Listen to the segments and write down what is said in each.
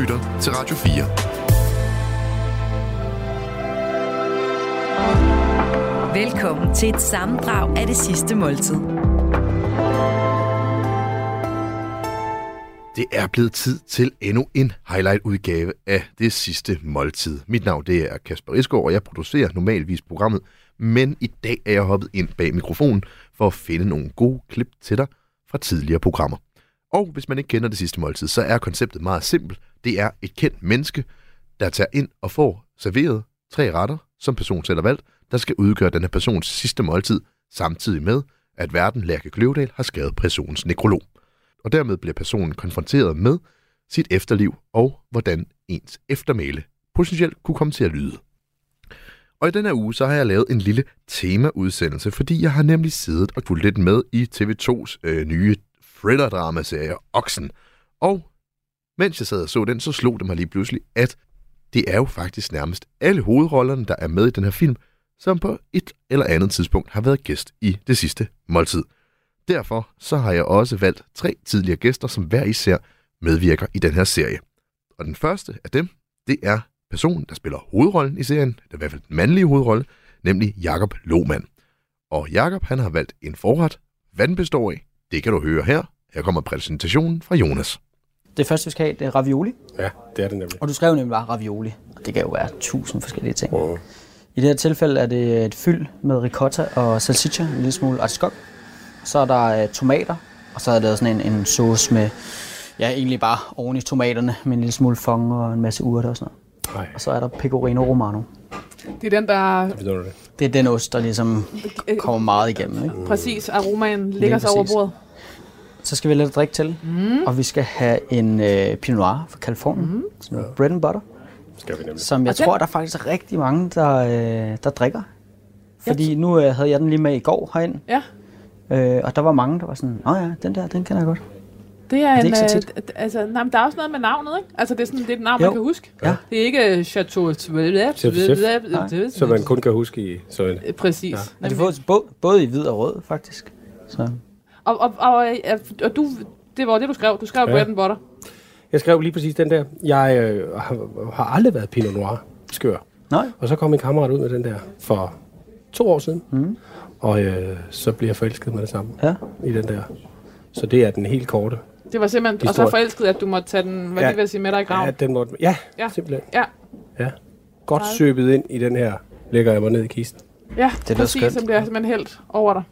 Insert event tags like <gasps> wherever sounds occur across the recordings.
lytter til Radio 4. Velkommen til et sammendrag af det sidste måltid. Det er blevet tid til endnu en highlight-udgave af det sidste måltid. Mit navn det er Kasper Isgaard, og jeg producerer normalvis programmet, men i dag er jeg hoppet ind bag mikrofonen for at finde nogle gode klip til dig fra tidligere programmer. Og hvis man ikke kender det sidste måltid, så er konceptet meget simpelt. Det er et kendt menneske, der tager ind og får serveret tre retter, som personen selv har valgt, der skal udgøre denne persons sidste måltid, samtidig med, at verden Lærke Kløvedal har skrevet personens nekrolog. Og dermed bliver personen konfronteret med sit efterliv og hvordan ens eftermæle potentielt kunne komme til at lyde. Og i den her uge, så har jeg lavet en lille temaudsendelse, fordi jeg har nemlig siddet og fulgt lidt med i TV2's øh, nye thriller-dramaserie Oxen. Og mens jeg sad og så den, så slog det mig lige pludselig, at det er jo faktisk nærmest alle hovedrollerne, der er med i den her film, som på et eller andet tidspunkt har været gæst i det sidste måltid. Derfor så har jeg også valgt tre tidligere gæster, som hver især medvirker i den her serie. Og den første af dem, det er personen, der spiller hovedrollen i serien, det er i hvert fald den mandlige hovedrolle, nemlig Jakob Lohmann. Og Jakob han har valgt en forret. Hvad den består af, det kan du høre her. Her kommer præsentationen fra Jonas. Det første, vi skal have, det er ravioli. Ja, det er det nemlig. Og du skrev nemlig bare ravioli. Og det kan jo være tusind forskellige ting. Mm. I det her tilfælde er det et fyld med ricotta og salsiccia, en lille smule artiskok. Så er der uh, tomater, og så er der sådan en, en sauce med, ja, egentlig bare oven i tomaterne, med en lille smule fong og en masse urter og sådan noget. Nej. Og så er der pecorino romano. Det er den, der det? Det er den ost, der ligesom kommer meget igennem. Ikke? præcis aromaen ligger sig over bordet. Så skal vi have lidt drik til, mm. og vi skal have en uh, Pinot Noir fra Kalifornien, mm. sådan noget bread and butter, Skal vi nemlig. som jeg Og den- tror, der faktisk er rigtig mange, der, øh, der drikker. Fordi nu øh, havde jeg den lige med i går herind, Ja, øh, og der var mange, der var sådan, åh ja, den der, den kender jeg godt. det er, det en, ikke så øh, tit? d- altså, nej, men der er også noget med navnet, ikke? Altså, det er, sådan, det er et navn, Jo. man kan huske. Ja. Det er ikke øh, Chateau... Så man kun kan huske i sådan. Øh, Præcis. Ja. Det både, både i hvid og rød, faktisk. Så. Og, og, og, øh, og du, det var det, du skrev. Du skrev Ja. bread butter. Jeg skrev lige præcis den der. Jeg øh, har, har aldrig været Pinot Noir skør. Nej, Og så kom min kammerat ud med den der for to år siden. Mm. Og øh, så bliver jeg forelsket med det samme ja. i den der. Så det er den helt korte. Det var simpelthen... Og Historie. så forelsket, at du måtte tage den, hvad Ja. ja. det vil sige, med dig i Ja, graven. den måtte, ja, Ja. ja, simpelthen. Ja, Ja. Godt søbet ind i den her. Lægger jeg mig ned i kisten. ja lyder præcis, skønt. som bliver simpelthen helt over dig.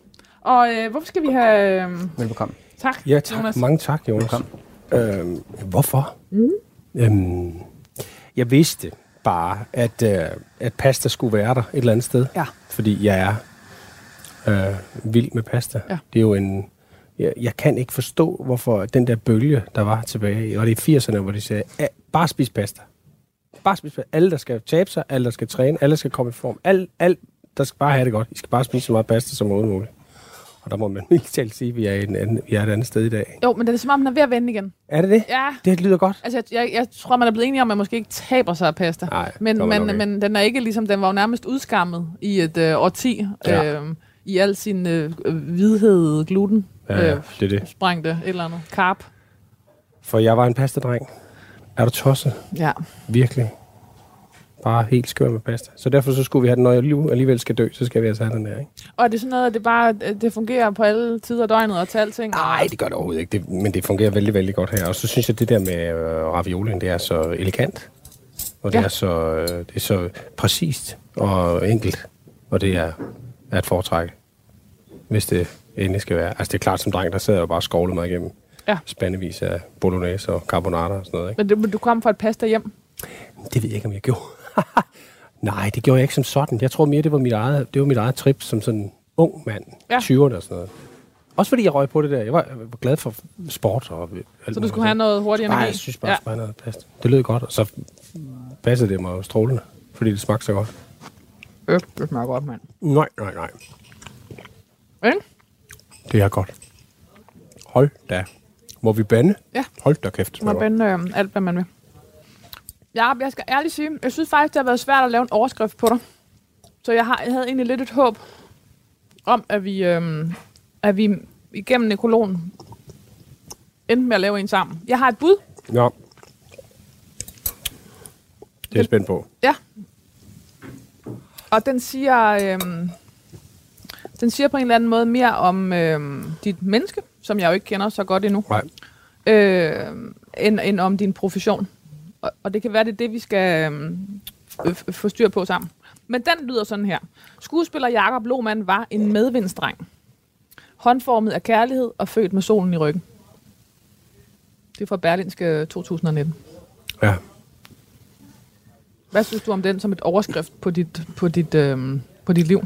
Og øh, hvorfor skal vi have... Øh, Velbekomme. tak, Ja, tak. Jonas. Mange tak, Jonas. Velkommen. Øhm, hvorfor? Mm. Øhm, jeg vidste bare, at, øh, at pasta skulle være der et eller andet sted. Ja. Fordi jeg er øh, vild med pasta. Ja. Det er jo en... Jeg, jeg kan ikke forstå, hvorfor den der bølge, der var tilbage, og det er i 80'erne, hvor de sagde, "Ah, bare spis pasta. Bare spis pasta. Alle, der skal tabe sig, alle, der skal træne, alle, der skal komme i form. Alt, alt, der skal bare have det godt. I skal bare spise så meget pasta som muligt. Og der må man mildt talt sige, at vi er, en anden, vi er et andet sted i dag. Jo, men det er som om, den er ved at vende igen. Er det det? Ja, Det lyder godt. Altså, jeg, jeg, jeg tror, man er blevet enige om, at man måske ikke taber sig af pasta. Nej, men, man men, ikke. men den er ikke ligesom, den var jo nærmest udskammet i et øh, årti. Ja. Øh, I al sin øh, hvidhed, gluten, Ja, øh, det er det. sprængte et eller andet. Carb. For jeg var en pastadreng. Er du tosset? Ja. Virkelig. Bare helt skør med pasta. Så derfor så skulle vi have den, når jeg alligevel- skal dø, så skal vi altså have den der, ikke? Og er det sådan noget, at det bare øh, det fungerer på alle tider af døgnet og til alting? Nej, det gør det overhovedet ikke. Det, men det fungerer vældig, vældig godt her. Og så synes jeg, det der med øh, raviolien, det er så elegant. Og det, Ja. er så, øh, det er så præcist og enkelt. Og det er, er et foretræk, hvis det endelig skal være. Altså det er klart, som dreng, der sad jeg jo bare og skovlede mig igennem Ja. spandevis af bolognese og carbonara og sådan noget, ikke? Men, men du kom fra et pasta hjem. Det ved jeg ikke, om jeg gjorde. <laughs> Nej, det gjorde jeg ikke som sådan. Jeg tror mere, det var mit eget, det var mit eget trip som sådan ung mand. Ja. Ja. 20'erne og sådan noget. Også fordi jeg røg på det der. Jeg var, jeg var glad for sport. Og alt Så du skulle have noget hurtig Nej, energi? jeg synes bare, ja. jeg noget pasta. Det lød godt, og så passede det mig strålende, fordi det smagte så godt. Øh, det smager godt, mand. Nej, nej, nej. Ikke? Det er godt. Hold da. Må vi bande? Ja. Hold da kæft. Må binde øh, alt, hvad man vil. Ja, jeg skal ærligt sige, jeg synes faktisk, det har været svært at lave en overskrift på dig. Så jeg, har, jeg havde egentlig lidt et håb om, at vi, øh, at vi igennem nekrologen endte med at lave en sammen. Jeg har et bud. Ja. Det er jeg spændt på. Ja. Og den siger, øhm, den siger på en eller anden måde mere om øhm, dit menneske, som jeg jo ikke kender så godt endnu, Nej. øh, end, end om din profession. Og, og det kan være, det er det, vi skal f- få styr på sammen. Men den lyder sådan her. Skuespiller Jakob Lohmann var en medvindsdreng. Håndformet af kærlighed og født med solen i ryggen. Det er fra Berlinske 2019. Ja. Hvad synes du om den som et overskrift på dit, på dit, øhm, på dit liv?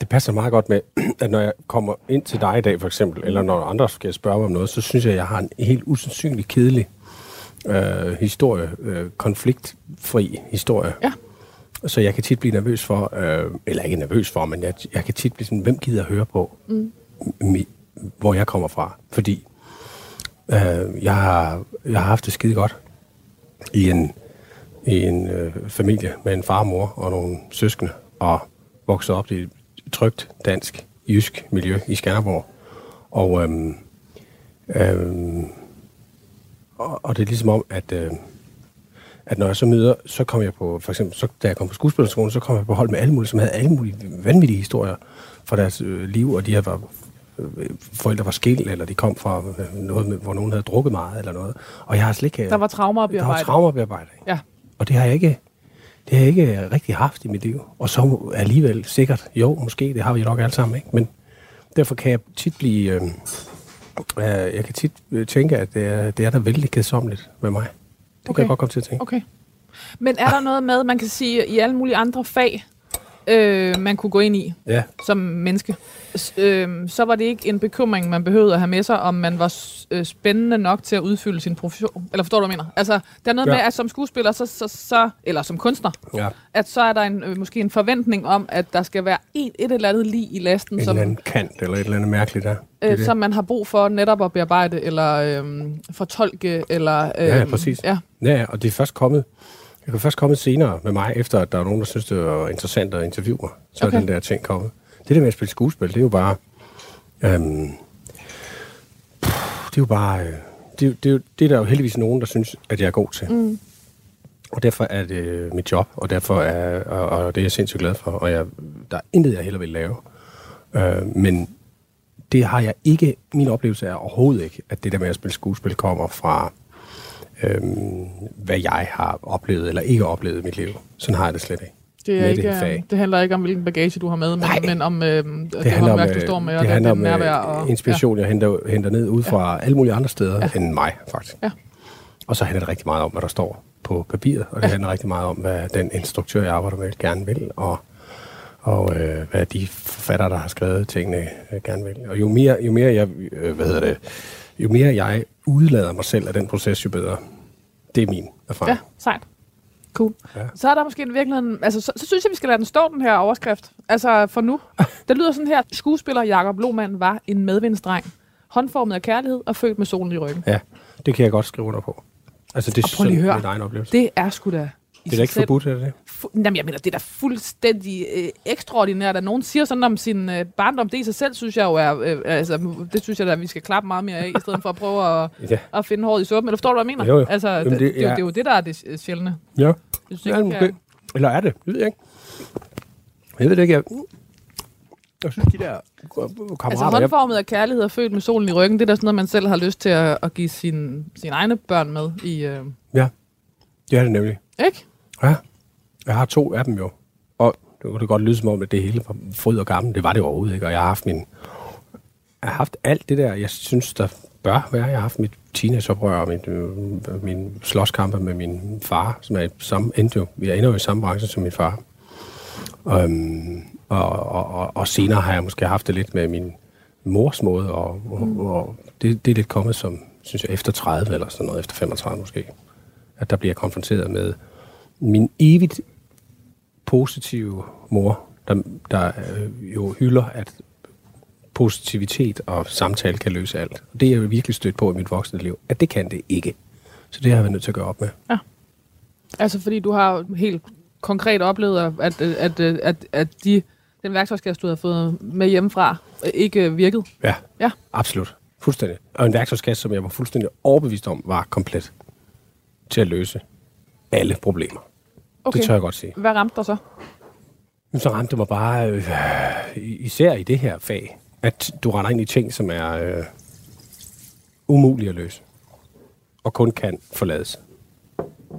Det passer meget godt med, <clears throat> at når jeg kommer ind til dig i dag, for eksempel, eller når andre skal spørge mig om noget, så synes jeg, at jeg har en helt usandsynlig kedelig øh, historie, øh, konfliktfri historie. Ja. Så jeg kan tit blive nervøs for, øh, eller ikke nervøs for, men jeg, jeg kan tit blive sådan, hvem gider høre på, mm. mi, hvor jeg kommer fra. Fordi øh, jeg, har, jeg har haft det skide godt i en, i en øh, familie med en far og mor og nogle søskende, og vokset op i et trygt dansk, jysk miljø i Skanderborg. Og, øhm, øhm, og, og det er ligesom om, at, øh, at når jeg så møder, så kommer jeg på, for eksempel, så, da jeg kom på skuespillerskolen, så kom jeg på hold med alle mulige, som havde alle mulige vanvittige historier fra deres øh, liv, og de her var, øh, forældre var skilt, eller de kom fra øh, noget, med, hvor nogen havde drukket meget, eller noget. Og jeg har slet ikke... Der var traumer at der var traumabearbejde. Ja. Og det har jeg ikke, det har jeg ikke rigtig haft i mit liv. Og så alligevel sikkert, jo, måske, det har vi nok alle sammen, ikke? Men derfor kan jeg tit blive, øh, øh, jeg kan tit øh, tænke, at det er, det er da vældig kedsommeligt med mig. Det okay. Okay. kan jeg godt komme til at tænke. Okay. Men er der noget med, man kan sige, i alle mulige andre fag, øh, man kunne gå ind i Ja, som menneske, s- øh, så var det ikke en bekymring, man behøvede at have med sig, om man var s- øh, spændende nok til at udfylde sin profession. Eller forstår du, hvad jeg mener? Altså, der er noget Ja. med, at som skuespiller, så, så, så, eller som kunstner, ja. at så er der en, øh, måske en forventning om, at der skal være et, et eller andet lige i lasten, En som, eller anden kant, eller et eller andet mærkeligt der. Er øh, det. som man har brug for netop at bearbejde, eller øh, fortolke, eller... Øh, Ja, ja, præcis. Ja, Ja, ja, og det er først kommet, det er først kommet senere med mig, efter at der er nogen, der synes, det var interessant at interviewe mig. Så okay. Er den der ting kommet. Det der med at spille skuespil, det er jo bare... Øhm, det er jo bare... Øh, det, det, det er der jo heldigvis nogen, der synes, at jeg er god til. Mm. Og derfor er det mit job, og derfor er og, og det er jeg sindssygt glad for. Og jeg, der er intet, jeg heller vil lave. Øh, men det har jeg ikke... Min oplevelse er overhovedet ikke, at det der med at spille skuespil kommer fra øhm, hvad jeg har oplevet eller ikke oplevet i mit liv. Sådan har jeg det slet ikke. det, er ikke, det det, fag. det handler ikke om, hvilken bagage du har med, men, Nej. men om øh, det, det handler om, håndværk, du øh, står med, og det det, handler det om nærvær. øh, Og, inspiration, jeg henter, henter ned ud fra alle mulige andre steder ja. end mig, faktisk. Ja. Og så handler det rigtig meget om, hvad der står på papiret, og det handler rigtig meget om, hvad den instruktør, jeg arbejder med, gerne vil, og, og øh, hvad de forfattere, der har skrevet tingene, øh, gerne vil. Og jo mere, jo mere jeg, øh, hvad hedder det, jo mere jeg udlader mig selv af den proces, jo bedre. Det er min erfaring. Ja, sejt. Cool. Ja. Så er der måske en virkeligheden... Altså, så, så synes jeg, vi skal lade den stå, den her overskrift. Altså, for nu. <laughs> Det lyder sådan her. Skuespiller Jakob Lohmann var en medvindsdreng. Håndformet af kærlighed og født med solen i ryggen. Ja, det kan jeg godt skrive under på. Altså, det er sådan min egen oplevelse. Det er sgu da... Det er da ikke selv forbudt, er det Jamen, jeg mener, det er da fuldstændig øh, ekstraordinært, at nogen siger sådan om sin øh, barndom. Det i sig selv, synes jeg jo er... Øh, altså, det synes jeg da, vi skal klappe meget mere af, i stedet for at prøve at, <laughs> Ja. at finde håret i suppen. Eller forstår du, hvad jeg mener? Jo, jo. Altså, Jamen, det, det- det, det, er jo- ja. det er jo det, der er det øh, sjældne. Ja, Jeg synes ja jeg- Eller er det? Det ved jeg ikke. Jeg ved det ikke. Jeg, jeg synes, de der kammerater... Altså håndformet af kærlighed og født med solen i ryggen, det er da sådan noget, man selv har lyst til at, at give sin, sine egne børn med i... Øh, ja, det er det nemlig. ikke? Ja. Jeg har to af dem jo. Og det kunne det godt lyde som om, at det hele var fryd og gammel. Det var det overhovedet ikke. Og jeg har haft min... Jeg har haft alt det der, jeg synes, der bør være. Jeg har haft mit teenageoprør og mit, øh, min slåskampe med min far, som er samme, endte jo, er ender jo i samme branche som min far. Um, og, og, og, og senere har jeg måske haft det lidt med min mors måde, og, og, og det, det er lidt kommet som, synes jeg, efter 30 eller sådan noget, efter 35 måske, at der bliver konfronteret med min evigt positive mor, der, der øh, jo hylder, at positivitet og samtale kan løse alt. Og det er jeg virkelig stødt på i mit voksne liv, at det kan det ikke. Så det har jeg været nødt til at gøre op med. Altså fordi du har helt konkret oplevet, at, at, at, at, at de, den værktøjskasse, du har fået med hjemmefra, ikke virkede. Ja, Ja. absolut. Fuldstændig. Og en værktøjskasse, som jeg var fuldstændig overbevist om, var komplet til at løse alle problemer. Okay. Det tør jeg godt sige. Hvad ramte dig så? Så ramte det mig bare, øh, især i det her fag, at du render ind i ting, som er øh, umulige at løse. Og kun kan forlades.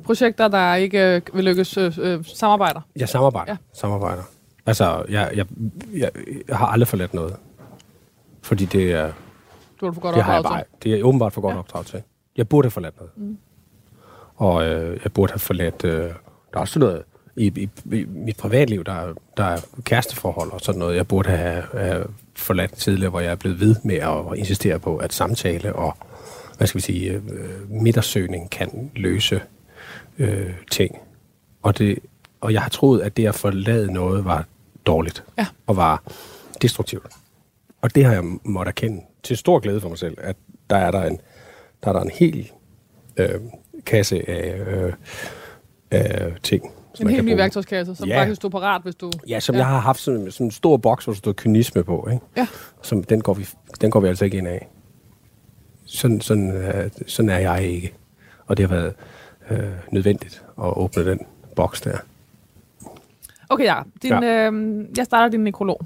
Projekter, der ikke øh, vil lykkes øh, øh, samarbejder. Jeg samarbejder. Ja. Samarbejder. Altså, jeg, jeg, jeg, jeg har aldrig forladt noget. Fordi det er, Du har for godt det har jeg bare, til. det er åbenbart for godt Ja. opdraget til. Jeg burde have forladt noget. Mm. Og øh, jeg burde have forladt... Øh, der er også noget i, i, i mit privatliv, der, er- der er kæresteforhold og sådan noget. Jeg burde have, have forladt tidligere, hvor jeg er blevet ved med at insistere på, at samtale og hvad skal vi sige, øh, midtersøgning kan løse øh, ting. Og, det, og jeg har troet, at det at forlade noget var dårligt Ja. og var destruktivt. Og det har jeg måttet erkende til stor glæde for mig selv, at der er der en, der er der en hel øh, kasse af, øh, af ting. En helt ny værktøjskasse, som Ja. faktisk stod parat, hvis du... Ja, som ja. jeg har haft sådan, sådan en stor boks, hvor der stod kynisme på. Ikke? Ja. Som, den, går vi, den går vi altså ikke ind af. Sådan, sådan, øh, sådan er jeg ikke. Og det har været øh, nødvendigt at åbne den boks der. Okay, ja. Din, ja. Øh, jeg starter din nekrolog.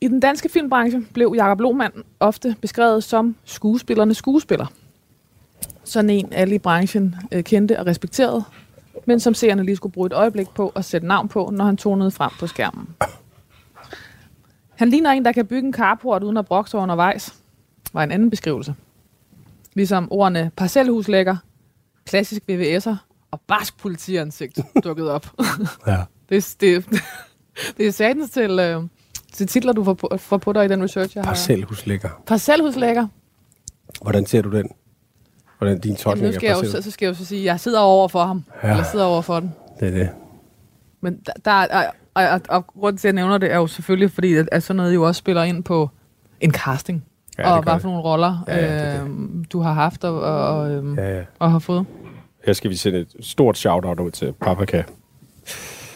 I den danske filmbranche blev Jakob Lohmann ofte beskrevet som skuespillernes skuespiller. Sådan en alle i branchen øh, kendte og respekterede, men som seerne lige skulle bruge et øjeblik på at sætte navn på, når han tonede frem på skærmen. Han ligner en, der kan bygge en carport uden at brokse undervejs, var en anden beskrivelse. Ligesom ordene parcelhuslægger, klassisk VVS'er og barsk politiansigt <laughs> dukkede op. Ja. <laughs> Det, det, det er satans til, øh, til titler, du får på, får på dig i den research, jeg har. Parcelhuslægger. Parcelhuslægger. Hvordan ser du den? Hvordan din Jamen, tolkning nu af skal jeg jo, parcel- så, så skal jeg jo så sige, at jeg sidder over for ham. Ja. Eller sidder over for den. Det er det. Men der, der er, og, og, og grunden til, at jeg nævner det, er jo selvfølgelig, fordi at, at sådan noget jo også spiller ind på en casting. Ja, og hvad for nogle roller, Ja, ja, det er øh, du har haft og, og, og, øh, Ja, ja. og har fået. Her skal vi sende et stort shout-out ud til Paprika.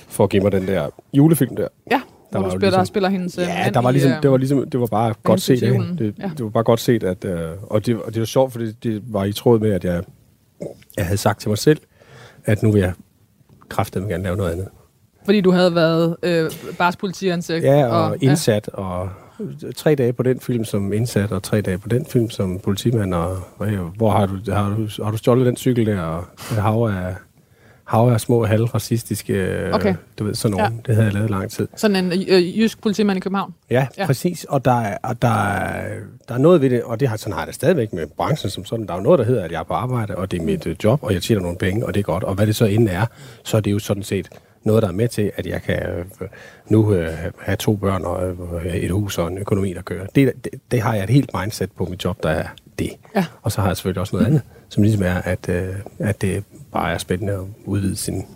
For at give mig den der julefilm der. Ja, hvor var du spiller, ligesom- spiller hendes øh, Ja, mand der var ligesom, øh, det var ligesom, det var bare godt set af julen. hende. Det, Ja. ja. det var bare godt set, at, øh, og, det, og det var sjovt, fordi det var i tråd med, at jeg, jeg havde sagt til mig selv, at nu vil jeg kraftedeme gerne lave noget andet. Fordi du havde været øh, bars politiansigt. Ja, og, og indsat, og tre dage på den film som indsat, og tre dage på den film som politimand, og, og ja, hvor har du, har, du, har du stjålet den cykel der, og hav af, hav af små halvracistiske, øh, Okay. du ved, sådan nogle. Ja. Det havde jeg lavet lang tid. Sådan en øh, jysk politimand i København. Ja, Ja. præcis. Og, der, er- og der, er, der er noget ved det, og det har, sådan har jeg det stadigvæk med branchen som sådan. Der er jo noget, der hedder, at jeg er på arbejde, og det er mit øh, job, og jeg tjener nogle penge, og det er godt. Og hvad det så end er, så er det jo sådan set noget, der er med til, at jeg kan øh, nu øh, have to børn og øh, et hus og en økonomi, der kører. Det, det, det har jeg et helt mindset på mit job, der er det. Ja. Og så har jeg selvfølgelig også noget andet, som ligesom er, at, øh, at det bare er spændende at udvide sin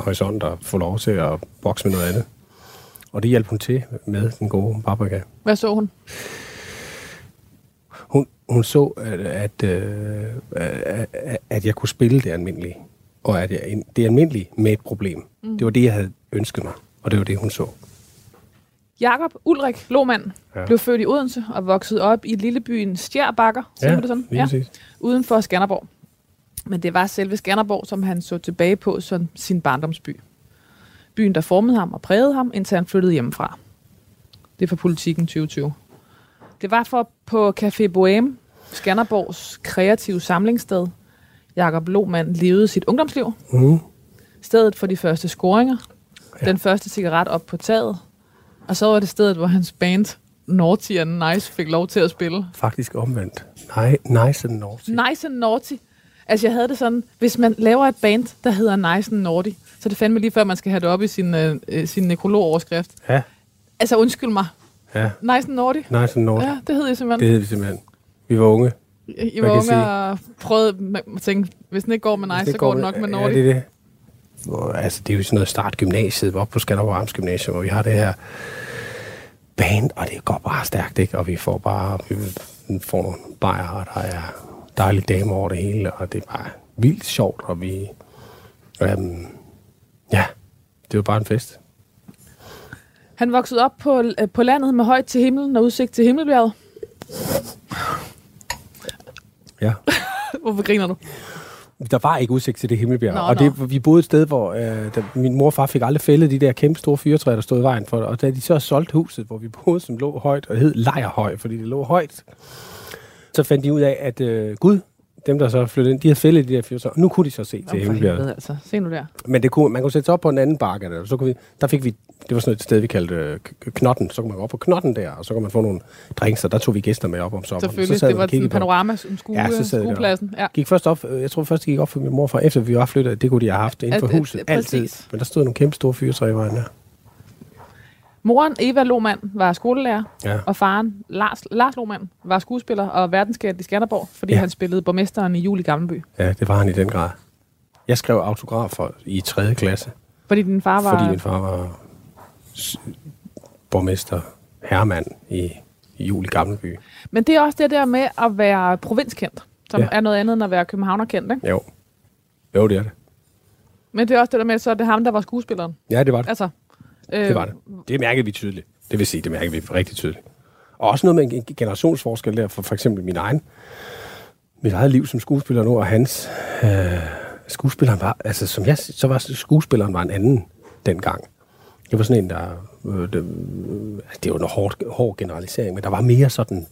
horisont og få lov til at bokse med noget andet. Og det hjalp hun til med den gode paprika. Hvad så hun? Hun, hun så, at, at, øh, at, at jeg kunne spille det almindelige. Og at jeg, det almindelige med et problem. Mm. Det var det, jeg havde ønsket mig. Og det var det, hun så. Jakob Ulrik Lohmann ja. Ja. blev født i Odense og voksede op i lillebyen Stjerbakker, man det sådan? præcis. uden for Skanderborg. Men det var selve Skanderborg, som han så tilbage på som sin barndomsby. Byen, der formede ham og prægede ham, indtil han flyttede hjemmefra. Det er for politikken 2020. Det var for på Café Bohème, Skanderborgs kreative samlingssted. Jakob Lohmann levede sit ungdomsliv. Mm. Stedet for de første scoringer. Ja. Den første cigaret op på taget. Og så var det stedet, hvor hans band Naughty and Nice fik lov til at spille. Faktisk omvendt. Nej, nice and naughty. Nice and Naughty. Altså, jeg havde det sådan, hvis man laver et band, der hedder Nice and Naughty, så er det fandme lige før, man skal have det op i sin, øh, øh, sin nekrologoverskrift. Ja, Altså, undskyld mig. ja. Nice and Naughty. Nice and naughty. Ja, det hed jeg Det simpelthen. hed vi simpelthen. Vi var unge. I var unge og prøvede at tænke, hvis den ikke går med Nice, så går den nok med Naughty. Ja, det er det. Hvor, altså, det er jo sådan noget start gymnasiet, oppe på Skanderborg Arms Gymnasium, hvor vi har det her band, og det går bare stærkt, ikke? Og vi får bare, vi får nogle bajer, og der er dejlige damer over det hele, og det er bare vildt sjovt, og vi, øhm, ja, det var bare en fest. Han voksede op på, øh, på landet med højt til himlen og udsigt til himmelbjerget. Ja. <laughs> Hvorfor griner du? Der var ikke udsigt til det himmelbjerg. Nå, og det, vi boede et sted, hvor øh, da, min mor og far fik aldrig fældet de der kæmpe store fyretræer, der stod i vejen for Og da de så solgte huset, hvor vi boede, som lå højt, og hed Lejerhøj, fordi det lå højt, så fandt de ud af, at øh, Gud, dem der så flyttede ind, de havde fældet de der. Og nu kunne de så se til Nå, for himmelbjerget. altså. Se nu der. Men det kunne, man kunne sætte sig op på en anden bakke, der, så kunne vi, der fik vi, det var sådan et sted, vi kaldte øh, Knotten, så kunne man gå op på Knotten der, og så kunne man få nogle drinks, og der tog vi gæster med op om sommeren. Selvfølgelig, så det var sådan panorama som skue, Ja, så sad skuepladsen. Ja. gik først op, øh, jeg tror først, det gik op for min mor, for efter vi var flyttet, det kunne de have haft inden for huset, altid. Men der stod nogle kæmpe store fyretræer i vejen der. Moren, Eva Lohmann, var skolelærer, Ja. og faren, Lars, Lars Lohmann, var skuespiller og verdenskendt i Skanderborg, fordi Ja. han spillede borgmesteren i Jul i Gammelby. Ja, det var han i den grad. Jeg skrev autografer i 3. klasse, Fordi din far var... fordi min far var borgmester Hermann i, jul i Gammelby. Men det er også det der med at være provinskendt, som ja. er noget andet end at være københavnerkendt, ikke? Jo. Jo, det er det. Men det er også det der med, så er det ham, der var skuespilleren. Ja, det var det. Altså, øh, Det var det. Det mærkede vi tydeligt. Det vil sige, det mærkede vi rigtig tydeligt. Og også noget med en generationsforskel der, for for eksempel min egen, mit eget liv som skuespiller nu, og hans øh, skuespilleren var, altså som jeg, så var skuespilleren var en anden dengang. Det var sådan en, der, øh, det, øh, det var en hård, hård generalisering, men der var mere sådan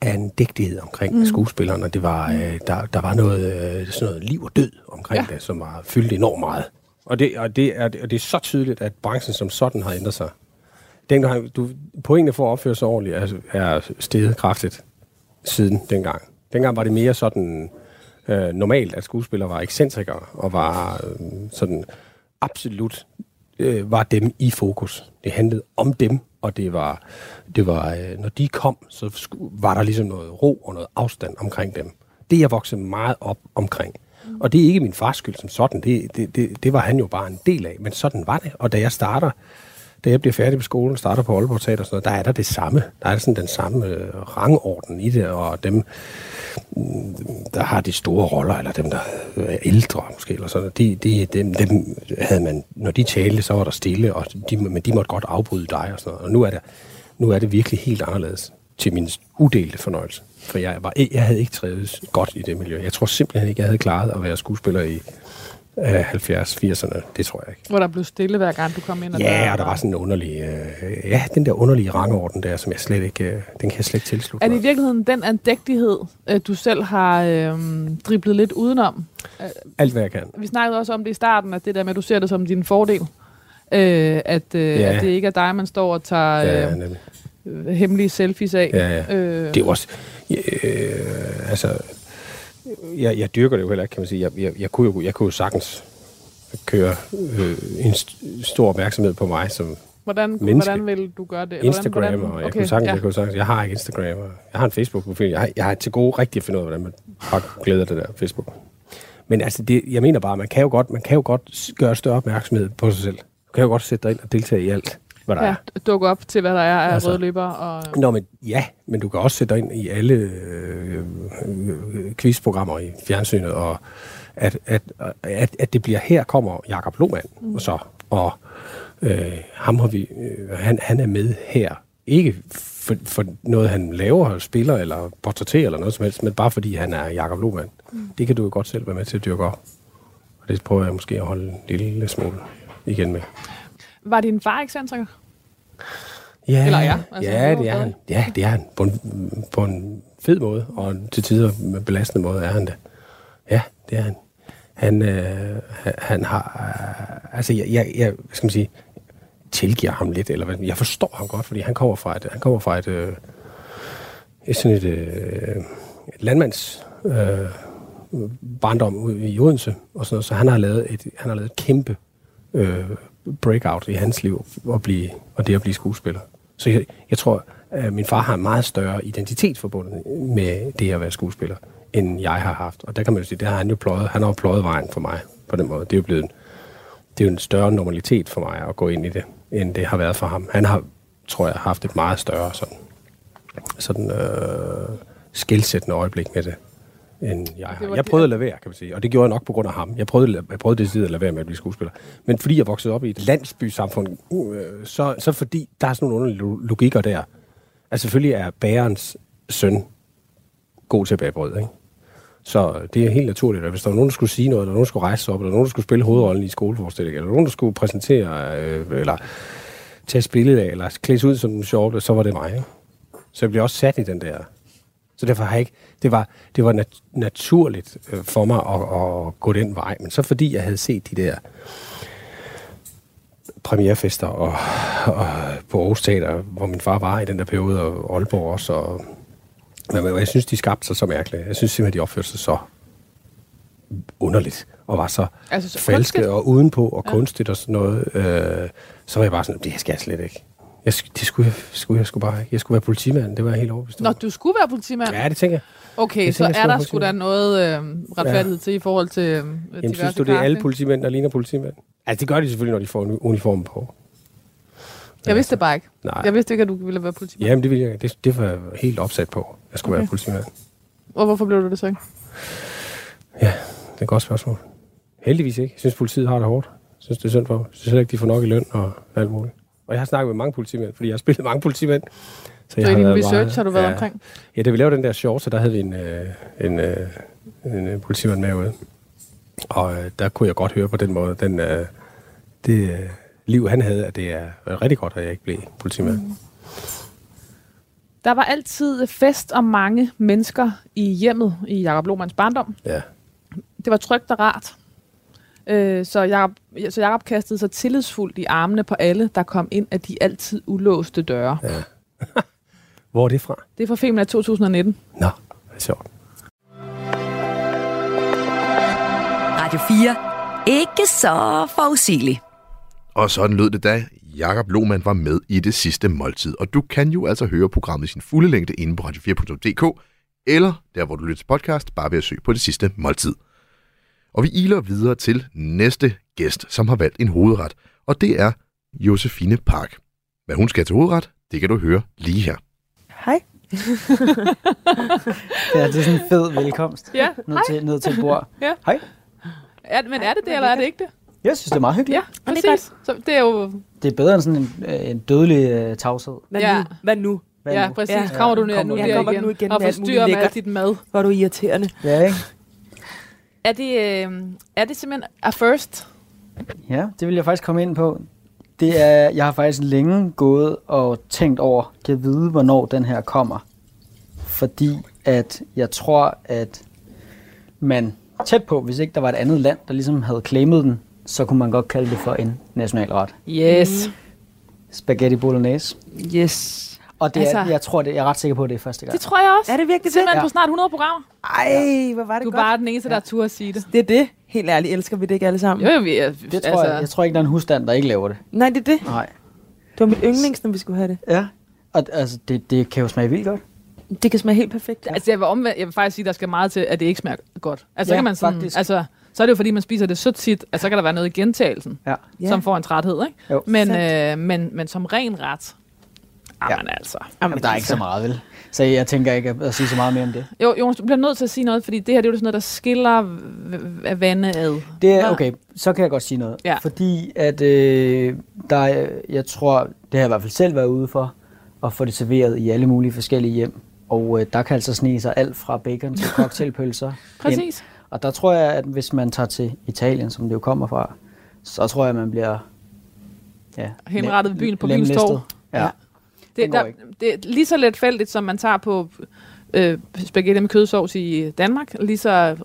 andægtighed omkring mm. skuespilleren, og det var, øh, der, der var noget, øh, sådan noget liv og død omkring. Ja. det, som var fyldt enormt meget. Og det, og, det er, og det er så tydeligt, at branchen som sådan har ændret sig. Dengang, du, pointene for at opføre sig ordentligt er, er steget kraftigt siden dengang. Dengang var det mere sådan øh, normalt, at skuespillere var ekscentrikere og var øh, sådan absolut øh, var dem i fokus. Det handlede om dem, og det var, det var øh, når de kom, så sku- var der ligesom noget ro og noget afstand omkring dem. Det er jeg vokset meget op omkring. Mm. Og det er ikke min fars skyld som sådan, det, det, det, det var han jo bare en del af, men sådan var det. Og da jeg starter, da jeg bliver færdig på skolen, starter på Aalborg Teater og sådan noget, der er der det samme. Der er sådan den samme øh, rangorden i det, og dem, mm, der har de store roller, eller dem, der er ældre måske, eller sådan, de, de, dem, dem havde man, når de talte, så var der stille, og de, men de måtte godt afbryde dig og sådan noget. Og nu er det, nu er det virkelig helt anderledes til min udelte fornøjelse. For jeg, var, jeg havde ikke trivet godt i det miljø. Jeg tror simpelthen ikke, jeg havde klaret at være skuespiller i øh, 70-80'erne. Det tror jeg ikke. hvor der blev stille, hver gang du kom ind. Og Ja, og der var sådan en underlig, øh, ja, den der underlige rangorden der, som jeg slet ikke, øh, den kan jeg slet ikke tilslutte Er det i virkeligheden den andægtighed, øh, du selv har øh, driblet lidt udenom? Alt, hvad jeg kan. Vi snakkede også om det i starten, at det der med, at du ser det som din fordel. Øh, at, øh, Ja. at det ikke er dig, man står og tager Ja, øh, nemlig. øh, hemmelige selfies af. ja, ja. Øh, Det er jo også, øh, altså, jeg, jeg dyrker det jo heller ikke, kan man sige. Jeg, jeg, jeg, kunne, jo, jeg kunne jo sagtens køre øh, en st- stor opmærksomhed på mig som hvordan, menneske. hvordan vil du gøre det? Instagram, hvordan, og jeg kunne sagtens, ja. jeg kunne sagtens, jeg har ikke Instagram, og jeg har en Facebook-profil. Jeg har, jeg har til gode rigtig at finde ud af, hvordan man bare glæder det der Facebook. Men altså, det, jeg mener bare, man kan jo godt, man kan jo godt gøre større opmærksomhed på sig selv. Du kan jo godt sætte dig ind og deltage i alt, hvad der ja, er. dukke op til, hvad der er af Altså. altså. røde løber. Og, Nå, men ja, men du kan også sætte dig ind i alle øh, øh, quizprogrammer i fjernsynet, og at, at, at, at det bliver, her kommer Jakob Lohmann, mm. og så, og øh, ham har vi, øh, han, han er med her, ikke for, for noget, han laver, spiller eller portrætterer eller noget som helst, men bare fordi han er Jakob Lohmann. Mm. Det kan du jo godt selv være med til at dyrke op. Og det prøver jeg måske at holde en lille smule igen med. Var din far ekscentriker? Ja, Eller ja, altså, ja, det er han. Ja, det er han. På en, på en fed måde, og til tider med belastende måde er han det. Ja, det er han. Han, øh, han- han har... Øh, altså, jeg, jeg, jeg, hvad skal man sige, tilgiver ham lidt, eller hvad, jeg forstår ham godt, fordi han kommer fra et, han kommer fra et, øh, et sådan et, øh, et landmands øh, barndom ude i Odense, og sådan noget, så han har lavet et, han har lavet et kæmpe øh, breakout i hans liv og, blive, og det at blive skuespiller. Så jeg, jeg tror, at min far har en meget større identitet forbundet med det at være skuespiller, end jeg har haft. Og der kan man jo sige, det har han jo pløjet, han har jo pløjet vejen for mig på den måde. Det er jo blevet en, det er jo en større normalitet for mig at gå ind i det, end det har været for ham. Han har, tror jeg, haft et meget større sådan, sådan øh, skilsættende øjeblik med det, end jeg har. Jeg prøvede at lade være, kan man sige, og det gjorde jeg nok på grund af ham. Jeg prøvede, jeg prøvede det at lade være med at blive skuespiller. Men fordi jeg voksede op i et landsbysamfund, øh, så, så fordi der er sådan nogle underlige lo- logikker der. Altså selvfølgelig er bærens søn god til at bage brød, ikke? Så det er helt naturligt, at hvis der var nogen, der skulle sige noget, eller nogen, der skulle rejse sig op, eller nogen, der skulle spille hovedrollen i skoleforestillingen, eller nogen, der skulle præsentere, øh, eller tage et billede af, eller klædes ud som en sjov, så var det mig. Ikke? Så jeg blev også sat i den der. Så derfor har jeg ikke, det var, det var nat- naturligt øh, for mig at, at, gå den vej. Men så fordi jeg havde set de der premierefester og, og på Aarhus Teater, hvor min far var i den der periode, og Aalborg også, og men jeg synes, de skabte sig så mærkeligt. Jeg synes simpelthen, de opførte sig så underligt, og var så Altså, så falske kunstigt? og udenpå og Ja. kunstigt og sådan noget. Øh, så var jeg bare sådan, det skal jeg slet ikke. Jeg, det skulle jeg, skulle jeg skulle bare ikke. Jeg skulle være politimand, det var jeg helt overbevist. Nå, du skulle være politimand? Ja, det tænker jeg. Okay, Jeg så tænker, er der sgu da noget øh, retfærdighed til i forhold til øh, Jamen, synes du, det er alle politimænd, der ligner politimænd? Altså, det gør de selvfølgelig, når de får en uniform på. Jeg vidste det bare ikke. Nej. Jeg vidste ikke, at du ville være politimand. Jamen, det, ville jeg, det, det var jeg helt opsat på. Jeg skulle okay. Være politimand. Og hvorfor blev du det så ikke? Ja, det er et godt spørgsmål. Heldigvis ikke. Jeg synes, politiet har det hårdt. Jeg synes, det er synd for dem. Jeg synes ikke, de får nok i løn og alt muligt. Og jeg har snakket med mange politimænd, fordi jeg har spillet mange politimænd. Så i din research meget- har du været ja. omkring? Ja, da vi lavede den der short, så der havde vi en, øh, en, øh, en øh, politimand med ude. Og øh, der kunne jeg godt høre på den måde, den, øh, det øh, liv, han havde, at det er rigtig godt, at jeg ikke blev politimand. Mm. Der var altid fest og mange mennesker i hjemmet i Jakob Lohmanns barndom. Ja. Det var trygt og rart. Øh, så, Jacob, så Jacob kastede sig tillidsfuldt i armene på alle, der kom ind af de altid ulåste døre. ja. <laughs> Hvor er det fra? Det er fra Femina 2019. Nå, det er sjovt. Radio 4. Ikke så forudsigeligt. Og sådan lød det da Jakob Lohmann var med i det sidste måltid. Og du kan jo altså høre programmet i sin fulde længde inde på radio4.dk, eller der, hvor du lytter til podcast, bare ved at søge på det sidste måltid. Og vi iler videre til næste gæst, som har valgt en hovedret, og det er Josefine Park. Hvad hun skal til hovedret, det kan du høre lige her. Hej. Ja, <laughs> det er sådan en fed velkomst. Ja, Ned til, ned til bord. Ja. Hej. Er, men er det det, eller er det ikke det? Jeg synes, det er meget hyggeligt. Ja, det er præcis. Så det er jo... Det er bedre end sådan en, øh, en dødelig øh, tavshed. Hvad Ja. nu? Hvad nu? Hvad Ja, nu? præcis. Ja. Kommer du nu, Kommer nu Ja, kommer igen, nu igen og forstyrrer med alt dit mad? Hvor er du irriterende. Ja, ikke? Er det, øh, er det simpelthen a first? Ja, det vil jeg faktisk komme ind på. Det er, jeg har faktisk længe gået og tænkt over, kan jeg vide, hvornår den her kommer. Fordi at jeg tror, at man tæt på, hvis ikke der var et andet land, der ligesom havde claimet den, så kunne man godt kalde det for en nationalret. Yes. Spaghetti bolognese. Yes. Og det er, Altså- jeg tror, det, jeg er ret sikker på, at det er første gang. Det tror jeg også. Er det virkelig det? Simpelthen Ja. på snart 100 programmer. Ej, hvor var det Du er godt. bare den eneste, der turde at sige det. Det er det. Helt ærligt, elsker vi det ikke alle sammen? Jo, jo, vi er, det tror altså... jeg, jeg tror ikke, der er en husstand, der ikke laver det. Nej, det er det. Nej. Det var mit yndlings, når vi skulle have det. Ja. Og altså, det, det kan jo smage vildt godt. Det kan smage helt perfekt. Ja. Altså, jeg vil, omvendt, jeg vil faktisk sige, at der skal meget til, at det ikke smager godt. Altså, så Ja, kan man sådan, faktisk. altså, så er det jo fordi, man spiser det så tit, at så kan der være noget i gentagelsen, Ja. Ja. som får en træthed, ikke? Jo. Men, Sandt. øh, men, men som ren ret, jamen altså. Jamen, der er ikke så meget, vel? Så jeg tænker ikke at, at sige så meget mere om det. Jo, Jonas, du bliver nødt til at sige noget, fordi det her det er jo sådan noget, der skiller v- v- vande ad. Det er, okay, så kan jeg godt sige noget. Ja. Fordi at øh, der er, jeg tror, det har jeg i hvert fald selv været ude for, at få det serveret i alle mulige forskellige hjem. Og øh, der kan altså snige sig alt fra bacon til <laughs> cocktailpølser. ind. Præcis. Og der tror jeg, at hvis man tager til Italien, som det jo kommer fra, så tror jeg, man bliver ja, Henrettet ved byen på byens torv. Ja. Ja. Det, der, ikke. det er lige så letfældigt, som man tager på øh, spaghetti med kødsovs i Danmark. Lige så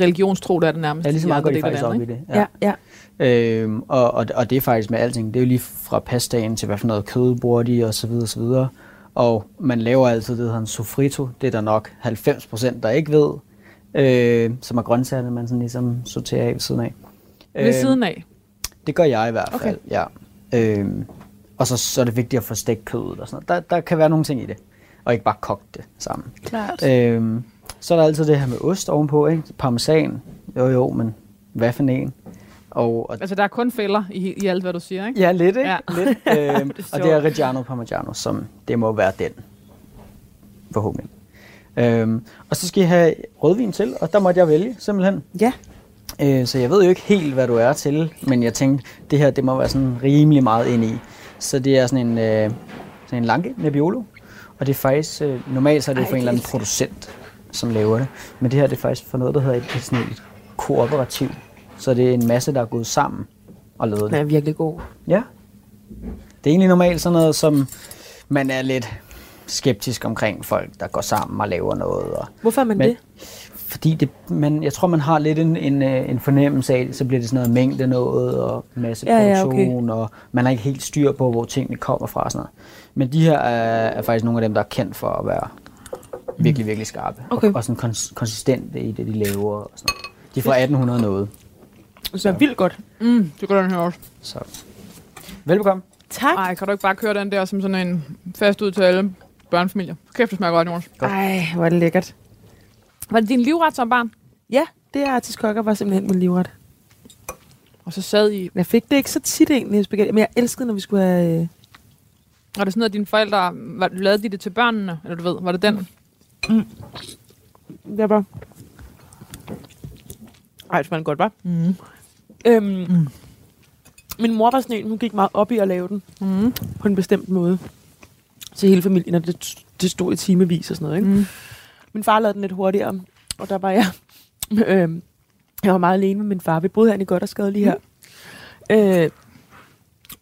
religionstro, der er det nærmest. Ja, lige så meget går de faktisk op i det. Ja, ja. Øhm, og, og, og det er faktisk med alting. Det er jo lige fra pastaen til, hvad for noget kød bruger de, og så videre, og så videre. Og man laver altid det, der hedder en sofrito. Det er der nok 90% der ikke ved. Øh, som er grøntsagerne, man sådan ligesom sorterer af ved siden af. Ved siden af. Det gør jeg i hvert Okay. fald, ja. Øhm, og så, så er det vigtigt at få stegt kødet og sådan noget. Der, der kan være nogle ting i det. Og ikke bare kogt det sammen. Klart. Øhm, så er der altid det her med ost ovenpå, ikke? Parmesan. Jo jo, men hvad for en? Og, og Altså, der er kun fælder i, i alt, hvad du siger, ikke? Ja, lidt, ikke? Ja. Lidt, <laughs> øhm, Det og det er. Reggiano Parmigiano, som det må være den. Forhåbentlig. Øhm, og så skal I have rødvin til, og der måtte jeg vælge, simpelthen. Ja. Øh, så jeg ved jo ikke helt, hvad du er til, men jeg tænkte, det her, det må være sådan rimelig meget ind i. Så det er sådan en, øh, sådan en lanke Nebbiolo, og det er faktisk, øh, normalt så er det Ej, for en eller det anden producent. som laver det. Men det her det er faktisk for noget, der hedder et, sådan et kooperativ. Så det er en masse, der er gået sammen og lavet Den det. er virkelig god. Ja. Det er egentlig normalt sådan noget, som man er lidt skeptisk omkring folk, der går sammen og laver noget. Og, Hvorfor er man Men- det? Fordi det, man, jeg tror, man har lidt en, en, øh, en fornemmelse af, så bliver det sådan noget mængde noget og masse Ja, ja, produktion, og man har ikke helt styr på, hvor tingene kommer fra. og Sådan noget. Men de her er, er faktisk nogle af dem, der er kendt for at være virkelig, virkelig skarpe. Okay. Og, og sådan kons- konsistente i det, de laver. Og sådan noget. De er fra 1800 noget. Det er vildt godt. Mm, det gør den her også. Så. Velbekomme. Tak. Ej, kan du ikke bare køre den der som sådan en fast ud til alle børnefamilier? Kæft, det smager godt, Jonas. Ej, hvor er det lækkert. Var det din livret som barn? Ja, det er til skokker var simpelthen min livret. Og så sad I... Jeg fik det ikke så tit egentlig, spaghetti, men jeg elskede, når vi skulle have... Øh, Var det sådan noget, at dine forældre... Var, lavede de det til børnene? Eller du ved, var det den? jeg var... Ej, det smager godt, var. Mm. Øhm, mm. Min mor var sådan en, hun gik meget op i at lave den. Mm. På en bestemt måde. Til hele familien, og det, det stod i timevis og sådan noget. Ikke? Mm. Min far lavede den lidt hurtigere, og der var jeg... <laughs> øhm, jeg var meget alene med min far. Vi boede herinde i godt og skade lige her. Øh,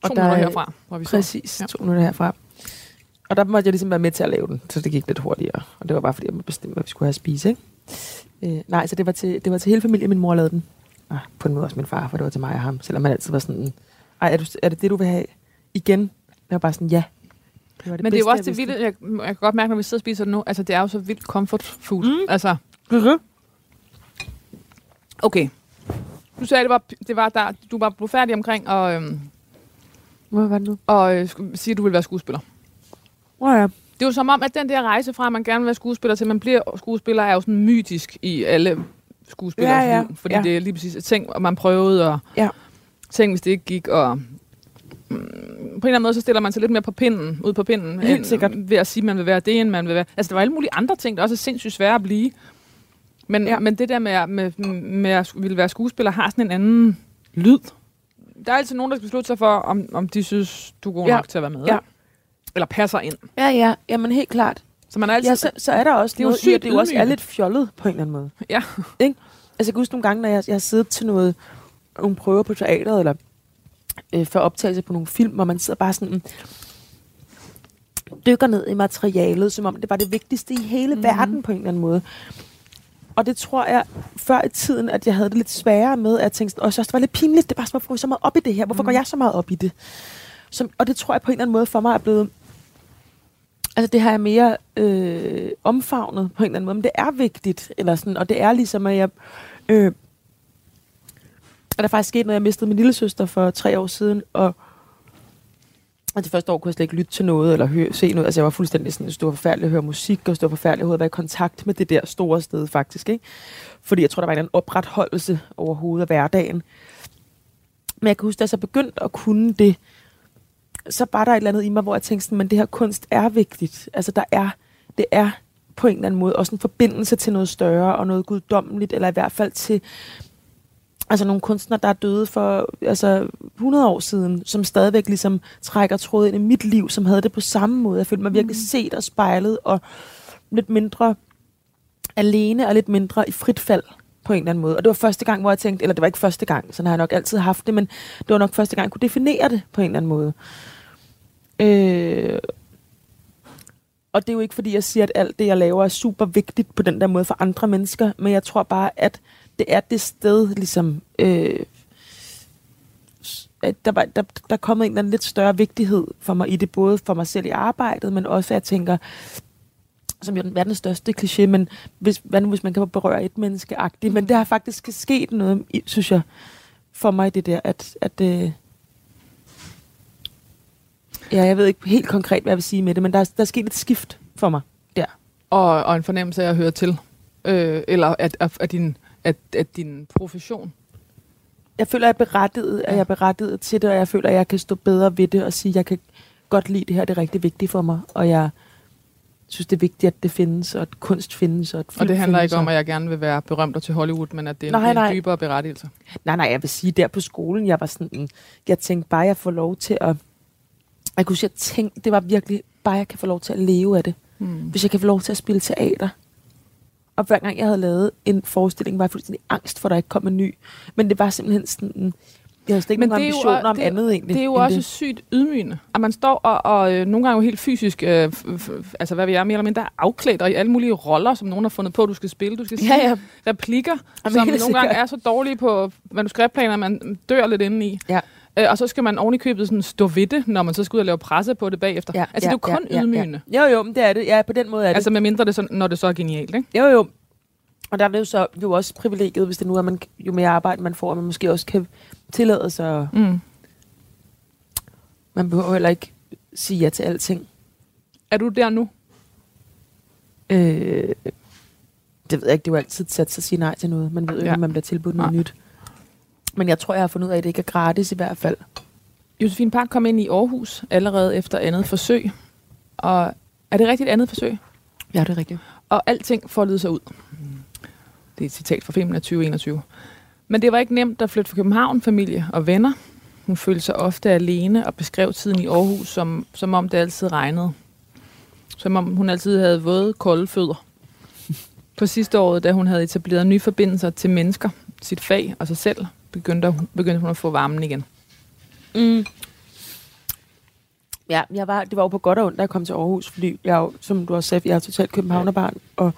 To der minutter er- herfra, hvor vi så. Præcis, Ja. to minutter herfra. Og der måtte jeg ligesom være med til at lave den, så det gik lidt hurtigere. Og det var bare fordi, jeg måtte bestemme, hvad vi skulle have at spise, ikke? Øh, nej, så det var, til, det var til hele familien, min mor lavede den. Ah, på en måde også min far, for det var til mig og ham. Selvom han altid var sådan, ej, er, du, er det det, du vil have igen? Jeg var bare sådan, ja. Det var det Men det er jo også det vilde, jeg, jeg kan godt mærke, når vi sidder og spiser det nu, altså det er jo så vildt comfort food. Mm. Altså, vidste. okay. Du sagde, det var, det var der, du var blevet færdig omkring og, øhm, Hvad var det nu? og øh, sku- sige, at du ville være skuespiller. Åh ja. Det er jo som om, at den der rejse fra, at man gerne vil være skuespiller, til man bliver skuespiller, er jo sådan mytisk i alle skuespillere. Ja, ja, liv, fordi ja. det er lige præcis ting, og man prøvede, og Ja. ting, hvis det ikke gik, og på en eller anden måde, så stiller man sig lidt mere på pinden, ud på pinden, Helt end sikkert. ved at sige, at man vil være det, end man vil være. Altså, der var alle mulige andre ting, der også er sindssygt svære at blive. Men, ja. Men det der med, med, med at ville være skuespiller, har sådan en anden lyd. Der er altid nogen, der skal beslutte sig for, om, om de synes, du er god Ja. nok til at være med. Ja. Eller passer ind. Ja, ja. Jamen helt klart. Så man er altid... Ja, så, så er der også Det er jo noget at sygt det jo også er lidt fjollet på en eller anden måde. Ja. Ikke? Altså jeg kan huske nogle gange, når jeg, jeg har siddet til noget, nogle prøver på teateret, eller øh, for optagelse på nogle film, hvor man sidder bare sådan, mm, dykker ned i materialet, som om det var det vigtigste i hele mm-hmm. verden på en eller anden måde. Og det tror jeg, før i tiden, at jeg havde det lidt sværere med, at jeg tænkte, sådan, "Åh, jeg synes, det var lidt pinligt, det er bare, hvorfor så meget op i det her? Hvorfor mm. går jeg så meget op i det? Som, og det tror jeg på en eller anden måde for mig er blevet Altså det her er mere øh, omfavnet på en eller anden måde, men det er vigtigt, eller sådan, og det er ligesom, at jeg... Øh, er der faktisk sket noget, jeg mistede min lille søster for tre år siden, og, og det første år kunne jeg slet ikke lytte til noget, eller høre, se noget. Altså jeg var fuldstændig sådan, det var forfærdeligt at høre musik, og det var forfærdeligt at være i kontakt med det der store sted faktisk, ikke? Fordi jeg tror, der var en anden opretholdelse over hovedet af hverdagen. Men jeg kan huske, da jeg så begyndte at kunne det, så var der et eller andet i mig, hvor jeg tænkte sådan, men det her kunst er vigtigt. Altså der er, det er på en eller anden måde også en forbindelse til noget større og noget guddommeligt, eller i hvert fald til altså nogle kunstnere, der er døde for altså 100 år siden, som stadigvæk ligesom trækker tråd ind i mit liv, som havde det på samme måde. Jeg følte mig virkelig set og spejlet, og lidt mindre alene og lidt mindre i frit fald på en eller anden måde. Og det var første gang, hvor jeg tænkte, eller det var ikke første gang, sådan har jeg nok altid haft det, men det var nok første gang, jeg kunne definere det på en eller anden måde. Øh, og det er jo ikke, fordi jeg siger, at alt det, jeg laver, er super vigtigt på den der måde for andre mennesker, men jeg tror bare, at det er det sted, ligesom... Øh, at der, var, der, der er kommet en eller anden lidt større vigtighed for mig i det, både for mig selv i arbejdet, men også, at jeg tænker, som jo er den verdens største kliché, men hvis, hvad nu, hvis man kan berøre et menneske -agtigt? Men det har faktisk sket noget, synes jeg, for mig, det der, at, at øh, ja, jeg ved ikke helt konkret, hvad jeg vil sige med det, men der, er- der er sket et skift for mig der. Og, og en fornemmelse af at høre til. Øh, eller at, at, at, din, at, at din profession. Jeg føler, at jeg er berettiget, at jeg er berettiget til det, og jeg føler, at jeg kan stå bedre ved det og sige, at jeg kan godt lide det her, det er rigtig vigtigt for mig, og jeg synes, det er vigtigt, at det findes, og at kunst findes, og at Og det handler findes, ikke om, at jeg gerne vil være berømt og til Hollywood, men at det er en, Nej, en nej. dybere berettigelse. Nej, nej, jeg vil sige, der på skolen, jeg var sådan, jeg tænkte bare, jeg får lov til at, jeg kunne sige, jeg tænkte, det var virkelig bare, jeg kan få lov til at leve af det. Hmm. Hvis jeg kan få lov til at spille teater, Og hver gang jeg havde lavet en forestilling, var jeg fuldstændig angst for, at der ikke kom en ny. Men det var simpelthen sådan... Jeg havde slet ikke Men nogen er jo ambitioner o- om det- andet egentlig. Det er jo også det. sygt ydmygende, at man står og, og øh, nogle gange jo helt fysisk, øh, f- f- altså hvad vi er, mere eller mindre afklædt, og i alle mulige roller, som nogen har fundet på, du skal spille. Du skal sige Ja, ja. replikker, Jamen, som nogle gange er så dårlige på manuskriptplaner, at man dør lidt indeni. Ja. Øh, og så skal man oven i købet sådan stå ved det, når man så skal ud og lave presse på det bagefter. Ja, altså ja, det er jo kun ja, ja, ydmygende. Ja. Jo, jo, men det er det. Ja, på den måde er det. Altså med mindre det så, når det så er genialt, ikke? Jo, jo. Og der er det jo så jo også privilegiet, hvis det nu er, man, jo mere arbejde man får, at man måske også kan tillade sig. Mm. Man behøver heller ikke sige ja til alting. Er du der nu? Øh, det ved jeg ikke, det er jo altid sat sig at sige nej til noget. Man ved jo ikke, Ja. om man bliver tilbudt noget Nej. nyt. Men jeg tror, jeg har fundet ud af, at det ikke er gratis i hvert fald. Josefine Park kom ind i Aarhus allerede efter andet forsøg. Og er det rigtigt andet forsøg? Ja, det er rigtigt. Og alting foldede sig ud. Det er et citat fra filmen af 2021. Men det var ikke nemt at flytte fra København, familie og venner. Hun følte sig ofte alene og beskrev tiden i Aarhus, som, som om det altid regnede. Som om hun altid havde våde, kolde fødder. På sidste år, da hun havde etableret nye forbindelser til mennesker, sit fag og sig selv, begyndte, begyndte hun at få varmen igen. Mm. Ja, jeg var, det var jo på godt og ondt, da jeg kom til Aarhus, fordi jeg er jo, som du også sagde, jeg er totalt københavnerbarn, og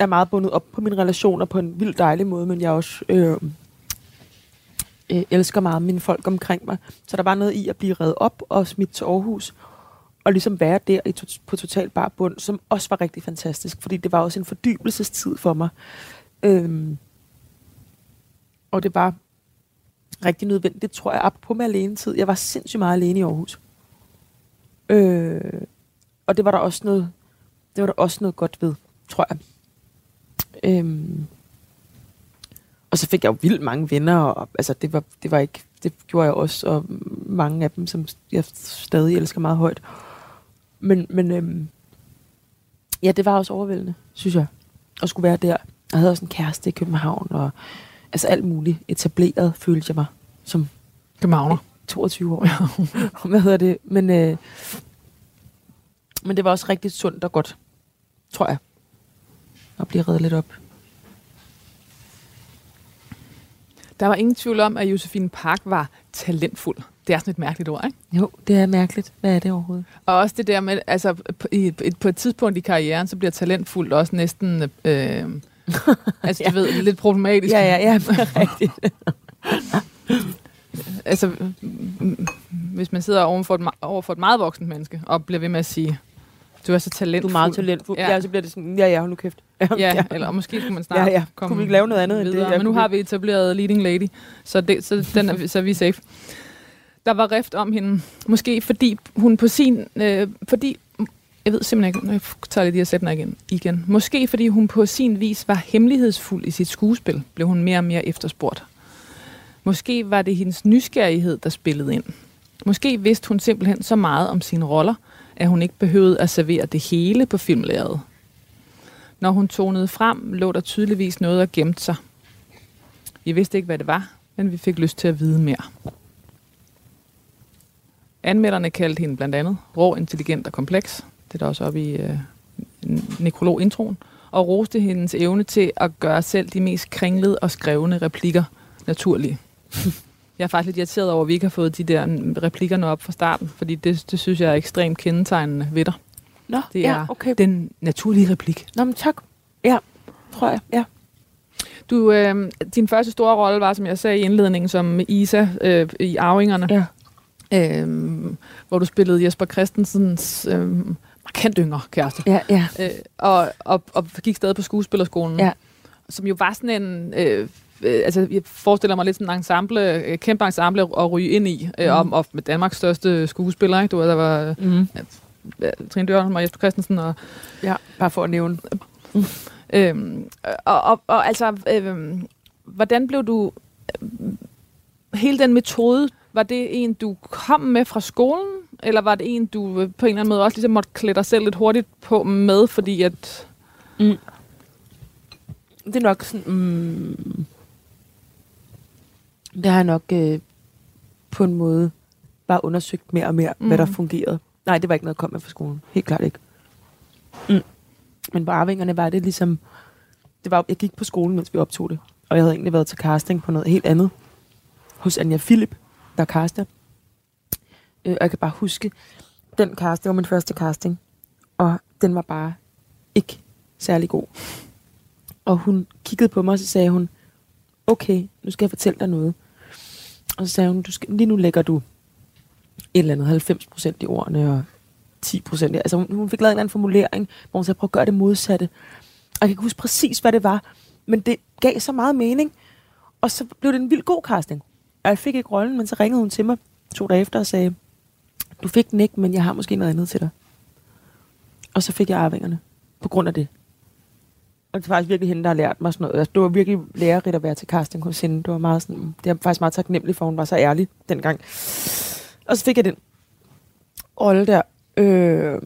er meget bundet op på mine relationer på en vildt dejlig måde, men jeg også øh, øh, elsker meget mine folk omkring mig. Så der var noget i at blive reddet op og smidt til Aarhus, og ligesom være der i to- på total bar bund, som også var rigtig fantastisk, fordi det var også en fordybelsestid for mig. Øhm, og det var rigtig nødvendigt, tror jeg, op på med alene tid. Jeg var sindssygt meget alene i Aarhus. Øh, og det var der også noget, det var der også noget godt ved, tror jeg. Øhm, og så fik jeg jo vildt mange venner, og altså det var, det var ikke, det gjorde jeg også, og mange af dem, som jeg stadig elsker meget højt. Men, men øhm, ja, det var også overvældende, synes jeg, at skulle være der. Jeg havde også en kæreste i København, og altså alt muligt etableret, følte jeg mig som Københavner. 22 år. <laughs> Hvad hedder det? Men, øh, men det var også rigtig sundt og godt, tror jeg, at blive reddet lidt op. Der var ingen tvivl om, at Josefine Park var talentfuld. Det er sådan et mærkeligt ord, ikke? Jo, det er mærkeligt. Hvad er det overhovedet? Og også det der med, altså på, i, et- på et tidspunkt i karrieren, så bliver talentfuld også næsten, øh, <laughs> altså du Ja. ved, lidt problematisk. Ja, ja, ja, rigtigt. <laughs> Altså, hvis man sidder over for, et, me- over for et meget voksent menneske, og bliver ved med at sige, du er så Du talentfuld. er meget talentfuld. Ja. Ja. ja, så bliver det sådan, ja, ja, hold nu kæft. <laughs> Ja, eller måske skulle man snart Ja, ja. komme Kunne vi ikke lave noget andet end det? videre. Ja, Men nu har vi- etableret Leading Lady, så, det, så, den er, så er vi safe. Der var rift om hende, måske fordi hun på sin... Øh, fordi, jeg ved simpelthen ikke, nu tager lige de her sætninger igen, igen. Måske fordi hun på sin vis var hemmelighedsfuld i sit skuespil, blev hun mere og mere efterspurgt. Måske var det hendes nysgerrighed, der spillede ind. Måske vidste hun simpelthen så meget om sine roller, at hun ikke behøvede at servere det hele på filmlæret. Når hun tonede frem, lå der tydeligvis noget at gemte sig. Vi vidste ikke, hvad det var, men vi fik lyst til at vide mere. Anmelderne kaldte hende blandt andet rå, intelligent og kompleks. Det er også oppe i øh, nekrolog-introen. Og roste hendes evne til at gøre selv de mest kringlede og skrevne replikker naturlige. Jeg er faktisk lidt irriteret over, at vi ikke har fået de der replikkerne op fra starten, fordi det, det synes jeg er ekstremt kendetegnende ved dig. Nå, Det ja, er okay. den naturlige replik. Nå, men tak. Ja, tror jeg. Ja. Du, øh, din første store rolle var, som jeg sagde i indledningen, som Isa øh, i Arvingerne, Ja. øh, hvor du spillede Jesper Christensens øh, markant yngre kæreste, Ja, ja. øh, og, og, og gik stadig på skuespillerskolen, Ja. som jo var sådan en... Øh, øh, altså, jeg forestiller mig lidt sådan en ensemble, øh, kæmpe ensemble at ryge ind i, øh, Mhm. om, og med Danmarks største skuespiller, ikke? Du ved, der var Mm. øh, Trine Dørholm og Jesper Christensen og ja, bare for at nævne. Øhm, og, og, og altså, øhm, hvordan blev du... øhm, Hele den metode, var det en, du kom med fra skolen? Eller var det en, du øh, på en eller anden måde også ligesom måtte klæde dig selv lidt hurtigt på med, fordi at... Det er nok sådan... Mm, det har jeg nok øh, på en måde bare undersøgt mere og mere, mm. hvad der Mhm. fungerede. Nej, det var ikke noget, jeg kom med fra skolen. Helt klart ikke. Mm. Men på arvingerne var det ligesom... det var, jeg gik på skolen, mens vi optog det. Og jeg havde egentlig været til casting på noget helt andet. Hos Anja Philip, der er caster. Øh, og jeg kan bare huske, den casting, det var min første casting. Og den var bare ikke særlig god. Og hun kiggede på mig, og så sagde hun, okay, nu skal jeg fortælle dig noget. Og så sagde hun, du skal, lige nu lægger du et eller andet 90% i ordene, og 10%. Altså hun, hun fik lavet en eller anden formulering, hvor hun sagde, prøv at gøre det modsatte. Og jeg kan ikke huske præcis, hvad det var, men det gav så meget mening. Og så blev det en vild god casting. Og jeg fik ikke rollen, men så ringede hun til mig to dage efter og sagde, du fik den ikke, men jeg har måske noget andet til dig. Og så fik jeg arvingerne på grund af det. Og det er faktisk virkelig hende, der har lært mig sådan noget. Altså, det var virkelig lærerigt at være til casting hos hende. Det var meget sådan, det er faktisk meget taknemmelig for, hun var så ærlig dengang. Og så fik jeg den rolle der. Øh,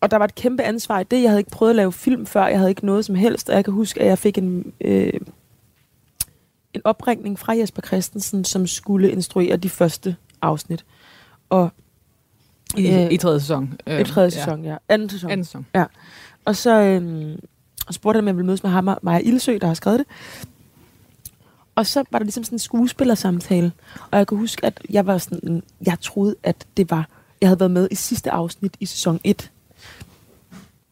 og der var et kæmpe ansvar i det. Jeg havde ikke prøvet at lave film før. Jeg havde ikke noget som helst. Og jeg kan huske, at jeg fik en, øh, en opringning fra Jesper Christensen, som skulle instruere de første afsnit. Og I, Øh, I tredje sæson. Øh, i tredje sæson, ja. Anden sæson. Anden sæson. Og så øh, spurgte jeg, om jeg ville mødes med ham Maja Ildsø, der har skrevet det. Og så var der ligesom sådan en skuespillersamtale. Og jeg kan huske, at jeg var sådan, jeg troede, at det var, jeg havde været med i sidste afsnit i sæson 1,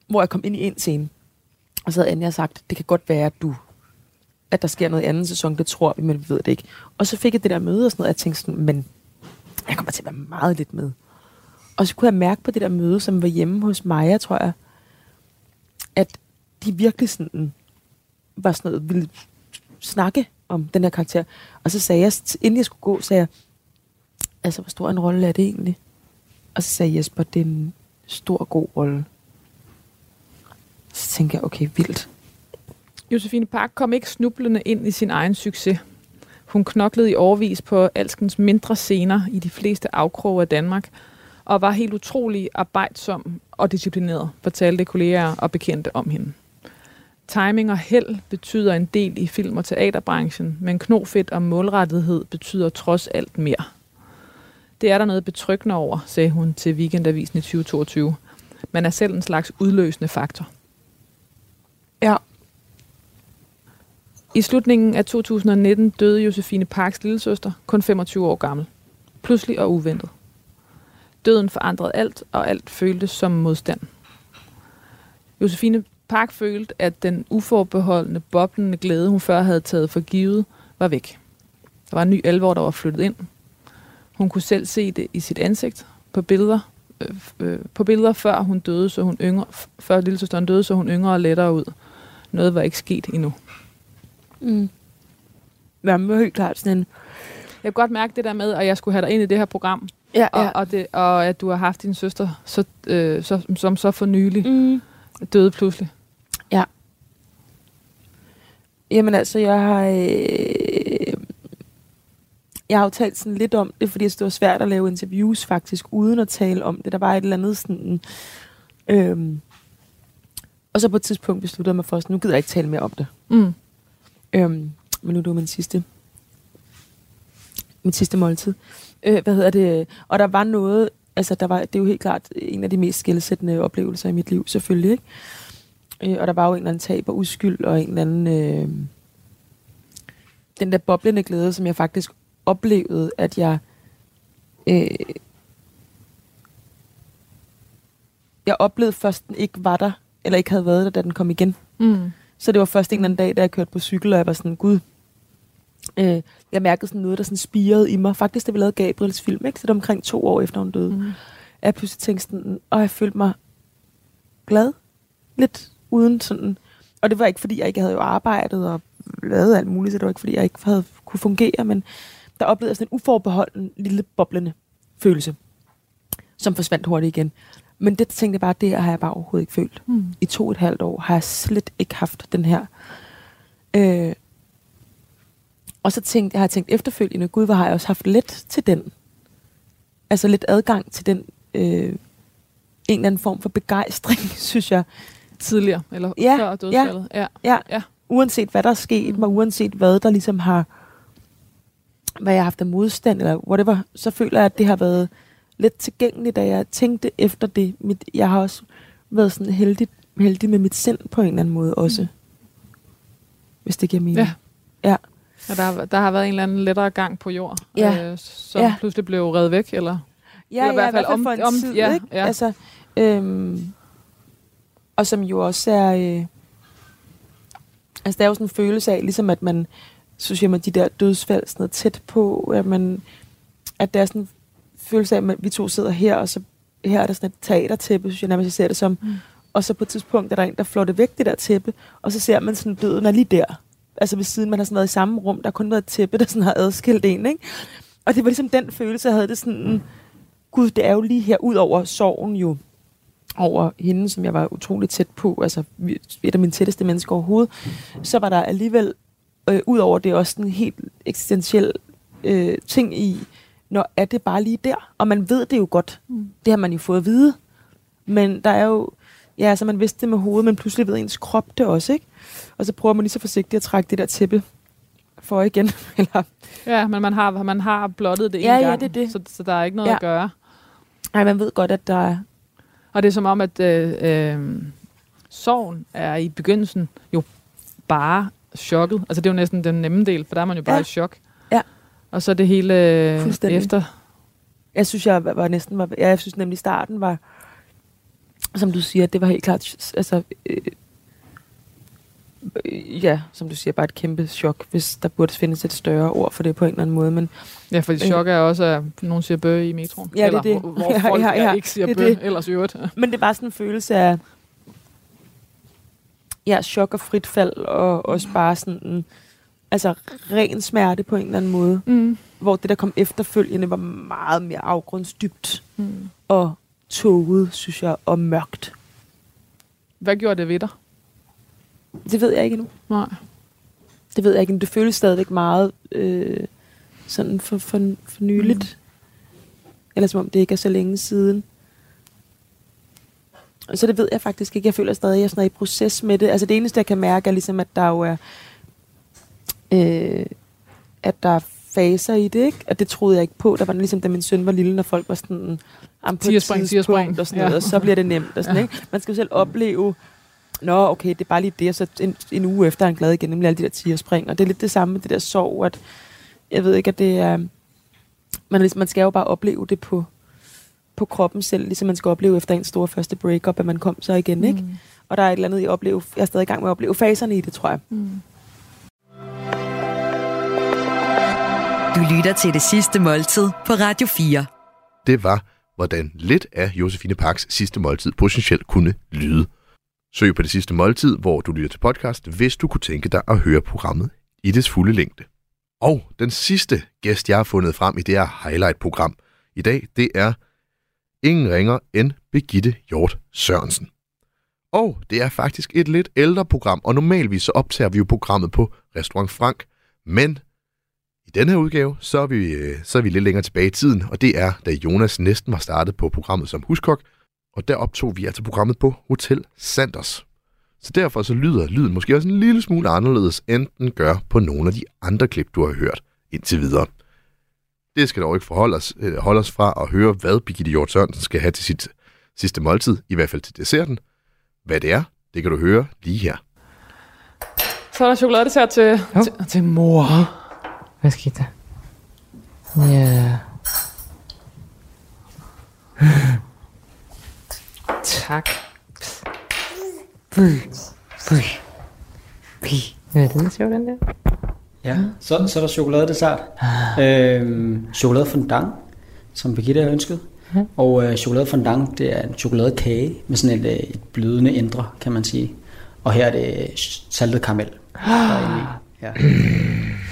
hvor jeg kom ind i en scene. Og så havde Anja sagt, det kan godt være, at du at der sker noget i anden sæson, det tror vi, men vi ved det ikke. Og så fik jeg det der møde og sådan noget, og jeg tænkte sådan, men jeg kommer til at være meget lidt med. Og så kunne jeg mærke på det der møde, som var hjemme hos Maja, tror jeg, at de virkelig sådan var sådan noget, ville snakke om den her karakter. Og så sagde jeg, inden jeg skulle gå, sagde jeg, altså, hvor stor en rolle er det egentlig? Og så sagde Jesper, det er en stor, god rolle. Så tænkte jeg, okay, vildt. Josefine Park kom ikke snublende ind i sin egen succes. Hun knoklede i årvis på alskens mindre scener i de fleste afkroge af Danmark, og var helt utrolig arbejdsom og disciplineret, fortalte kolleger og bekendte om hende. Timing og held betyder en del i film- og teaterbranchen, men knofedt og målrettighed betyder trods alt mere. Det er der noget betryggende over, sagde hun til Weekendavisen i 2022. Man er selv en slags udløsende faktor. Ja. I slutningen af 2019 døde Josefine Parks lillesøster, kun 25 år gammel. Pludselig og uventet. Døden forandrede alt, og alt føltes som modstand. Josefine Park følte, at den uforbeholdende, boblende glæde, hun før havde taget for givet, var væk. Der var en ny alvor, der var flyttet ind. Hun kunne selv se det i sit ansigt på billeder. Øh, øh, på billeder før hun døde, så hun yngre, før lillesøsteren døde, så hun yngre og lettere ud. Noget var ikke sket endnu. Mm. Ja, men helt klart sådan en... Jeg kan godt mærke det der med, at jeg skulle have dig ind i det her program, Ja, og, og, det, og at du har haft din søster, så, øh, så, som så for nylig Mm. døde pludselig. Jamen altså, jeg har... Øh, jeg har jo talt sådan lidt om det, fordi det var svært at lave interviews faktisk, uden at tale om det. Der var et eller andet sådan... Øh, og så på et tidspunkt besluttede jeg mig for, at nu gider jeg ikke tale mere om det. Mm. Øhm, men nu er det jo min sidste, min sidste måltid. Øh, hvad hedder det? Og der var noget, altså der var, det er jo helt klart en af de mest skældsættende oplevelser i mit liv, selvfølgelig, ikke? Øh, og der var jo en eller anden tab og uskyld, og en eller anden, øh, den der boblende glæde, som jeg faktisk oplevede, at jeg, øh, jeg oplevede først, den ikke var der, eller ikke havde været der, da den kom igen. Mm. Så det var først en eller anden dag, da jeg kørte på cykel, og jeg var sådan, gud, øh, jeg mærkede sådan noget, der sådan spirede i mig. Faktisk, da vi lavede Gabriels film, ikke? så det var omkring to år efter hun døde. Mm. Jeg pludselig tænkte sådan, og jeg følte mig glad. Lidt uden sådan. Og det var ikke, fordi jeg ikke havde jo arbejdet og lavet alt muligt, så det var ikke, fordi jeg ikke havde kunne fungere, men der oplevede jeg sådan en uforbeholden, lille boblende følelse, som forsvandt hurtigt igen. Men det tænkte jeg bare, det har jeg bare overhovedet ikke følt Mm. i to og et halvt år har jeg slet ikke haft den her. Øh, og så tænkte jeg, har jeg tænkt efterfølgende, gud, hvor har jeg også haft let til den. Altså lidt adgang til den, øh, en eller anden form for begejstring, <laughs> synes jeg. Tidligere, eller Ja, før dødsfaldet. Ja. Ja, Ja. uanset hvad der er sket mig, uanset hvad der ligesom har, hvad jeg har haft af modstand, eller whatever, så føler jeg, at det har været lidt tilgængeligt, da jeg tænkte efter det. Mit, jeg har også været sådan heldig, heldig med mit sind på en eller anden måde også. hvis det giver mening. Ja. Ja. Og der, der har været en eller anden lettere gang på jord, Ja. øh, som Ja. pludselig blev reddet væk, eller? Ja, Eller i ja, hvert fald om- for en om- tid, ja, ikke? ja. Altså, øhm, og som jo også er... Øh, altså, der er jo sådan en følelse af, ligesom at man, så siger man, de der dødsfald sådan noget tæt på, at man, at der er sådan følelse af, at vi to sidder her, og så her er der sådan et teatertæppe, synes jeg nærmest, jeg ser det som. Mm. Og så på et tidspunkt er der en, der flår det væk, det der tæppe, og så ser man sådan, døden er lige der. Altså ved siden, man har sådan været i samme rum, der har kun været et tæppe, der sådan har adskilt en, ikke? Og det var ligesom den følelse, jeg havde det sådan, gud, det er jo lige her, ud over sorgen jo, over hende, som jeg var utrolig tæt på, altså et af mine tætteste mennesker overhovedet, så var der alligevel, øh, ud over det, også en helt eksistentiel øh, ting i, når er det bare lige der? Og man ved det jo godt. Mm. Det har man jo fået at vide. Men der er jo, ja, altså man vidste det med hovedet, men pludselig ved ens krop det også, ikke? Og så prøver man lige så forsigtigt at trække det der tæppe for igen. <laughs> Eller, Ja, men man har, man har blottet det en Ja, ja, gang, det det. Så, så der er ikke noget Ja. at gøre. nej, man ved godt, at der er, Og det er som om, at øh, øh, sorgen er i begyndelsen jo bare chokket. Altså det er jo næsten den nemme del, for der er man jo bare Ja. i chok. Ja. Og så det hele øh, efter. Jeg synes, jeg var, næsten... Var, ja, jeg synes nemlig, starten var... Som du siger, det var helt klart... Altså, øh, ja, som du siger, bare et kæmpe chok, hvis der burde findes et større ord for det på en eller anden måde. Men Ja, fordi Øh. chok er også, at nogen siger bø i metroen. Ja, det er Eller det. Hvor, hvor <laughs> Ja, folk ja, ja. ikke siger Det er bø, det. ellers i øvrigt. <laughs> Men det var sådan en følelse af ja, chok og frit fald, og også bare sådan en, altså ren smerte på en eller anden måde. Mm. Hvor det, der kom efterfølgende, var meget mere afgrundsdybt Mm. og tåget, synes jeg, og mørkt. Hvad gjorde det ved dig? Det ved jeg ikke endnu. Nej. Det ved jeg ikke, men det føles stadigvæk meget øh, sådan for, for, for nyligt. Mm. Eller som om det ikke er så længe siden. Og Så det ved jeg faktisk ikke. Jeg føler stadig, at jeg er sådan er i proces med det. Altså det eneste, jeg kan mærke, er ligesom, at der jo er... Øh, at der er faser i det, ikke? Og det troede jeg ikke på. Der var ligesom, da min søn var lille, når folk var sådan... "Jamen, på tidspunkt," tigerspring. Og, sådan noget, Ja. og så bliver det nemt. Og sådan, Ja. ikke? Man skal jo selv opleve Nå, okay, det er bare lige det, og så en, en uge efter er han glad igen, nemlig alle de der tigerspring. Og det er lidt det samme med det der sorg, at jeg ved ikke, at det er... Man, ligesom, man skal jo bare opleve det på, på kroppen selv, ligesom man skal opleve efter en stor første breakup, at man kom så igen, ikke? Mm. Og der er et eller andet, jeg, opleve, jeg er stadig i gang med at opleve faserne i det, tror jeg. Mm. Du lytter til det sidste måltid på Radio 4. Det var, hvordan lidt af Josefine Parks sidste måltid potentielt kunne lyde. Søg på det sidste måltid, hvor du lytter til podcast, hvis du kunne tænke dig at høre programmet i dets fulde længde. Og den sidste gæst, jeg har fundet frem i det her highlight-program i dag, det er ingen ringer end Begitte Hjort Sørensen. Og det er faktisk et lidt ældre program, og normalvis så optager vi jo programmet på Restaurant Frank, men i denne her udgave, så er, vi, øh, så er vi lidt længere tilbage i tiden, og det er, da Jonas næsten var startet på programmet som huskok, og der optog vi altså programmet på Hotel Sanders. Så derfor så lyder lyden måske også en lille smule anderledes, end den gør på nogle af de andre klip, du har hørt indtil videre. Det skal dog ikke forholde os, øh, holde os fra at høre, hvad Birgitte Hjort Sørensen skal have til sit sidste måltid, i hvert fald til desserten. Hvad det er, det kan du høre lige her. Så er der chokoladedessert til, Jo. til, til mor. Der? Ja. tak. Ja, den er sjov, den der. Ja, så, så er der chokoladedessert. øhm, chokolade fondant, som Birgitte har ønsket. Og øh, chokolade fondant, det er en chokoladekage med sådan et, øh, et blødende indre, kan man sige. Og her er det saltet karamel. <gasps> der er inde i. Ja.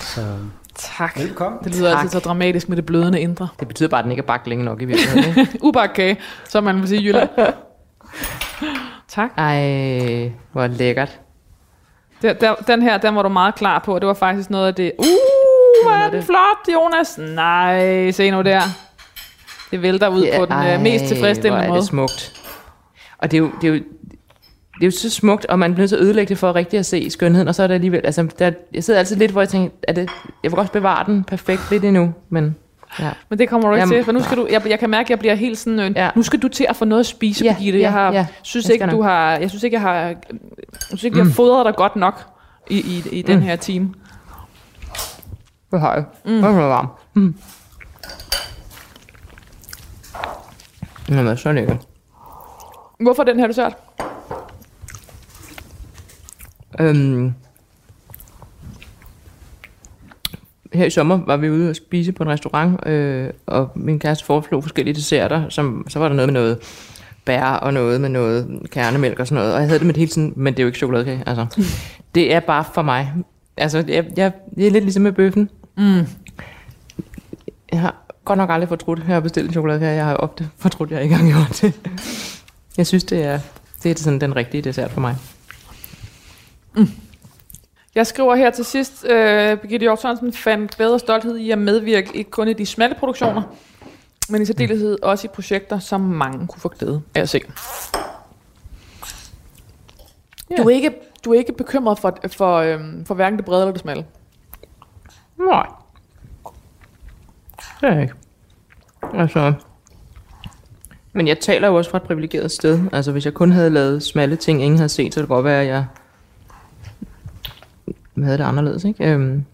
Så Tak. velkommen. Det lyder Tak. altid så dramatisk med det blødende indre. Det betyder bare, at den ikke er bagt længe nok i virkeligheden. ikke? <laughs> Ubakkage, som man vil sige i Jylland. <laughs> tak. Ej, hvor lækkert. Der, der, den her, den var du meget klar på. Det var faktisk noget af det... Uh, hvor er den flot, Jonas. Nej, se nu der. Det vælter ud på den øh, mest Ej, tilfredsstillende hvor er måde. det smukt. Og det er jo, det er jo, det er jo så smukt, og man bliver at ødelægge det for rigtig at se skønheden, og så er det alligevel, altså, der, jeg sidder altid lidt, hvor jeg tænker, er det, jeg vil godt bevare den perfekt lidt endnu, men ja. Men det kommer du ikke Jamen, til, for nu skal du, jeg, jeg kan mærke, at jeg bliver helt sådan, øh, Ja. nu skal du til at få noget at spise, Ja, Birgitte. Jeg har, ja. synes Jeg ikke, du har, jeg synes ikke, jeg har, jeg synes ikke, jeg har fodret dig godt nok. i, i, i den her time. Det har jeg. Mm. Det er varm. Mm. Jamen, så lækkert. Hvorfor den her dessert? Øhm, her i sommer var vi ude og spise på en restaurant, øh, og min kæreste foreslog forskellige desserter, som, så var der noget med noget bær og noget med noget kernemælk og sådan noget, og jeg havde det med det hele tiden, men det er jo ikke chokoladekage, altså. <laughs> Det er bare for mig. Altså, jeg, jeg, det er lidt ligesom med bøffen. Mm. Jeg har godt nok aldrig fortrudt, at jeg har bestilt en chokoladekage. Jeg har ofte fortrudt, at jeg ikke har gjort det. Jeg synes, det er, det er sådan den rigtige dessert for mig. Jeg skriver her til sidst, øh, Birgitte Hjort Sørensen fandt og stolthed i at medvirke ikke kun i de smalle produktioner, men i særdeleshed også i projekter, som mange kunne få glæde af at se. Ja. Du, er ikke, du er ikke bekymret for, for, øhm, for hverken det brede eller det smalle. Nej. Det er jeg ikke. Altså... Men jeg taler jo også fra et privilegeret sted. Altså, hvis jeg kun havde lavet smalle ting, ingen havde set, så det godt være, at jeg havde det anderledes, ikke? Øhm,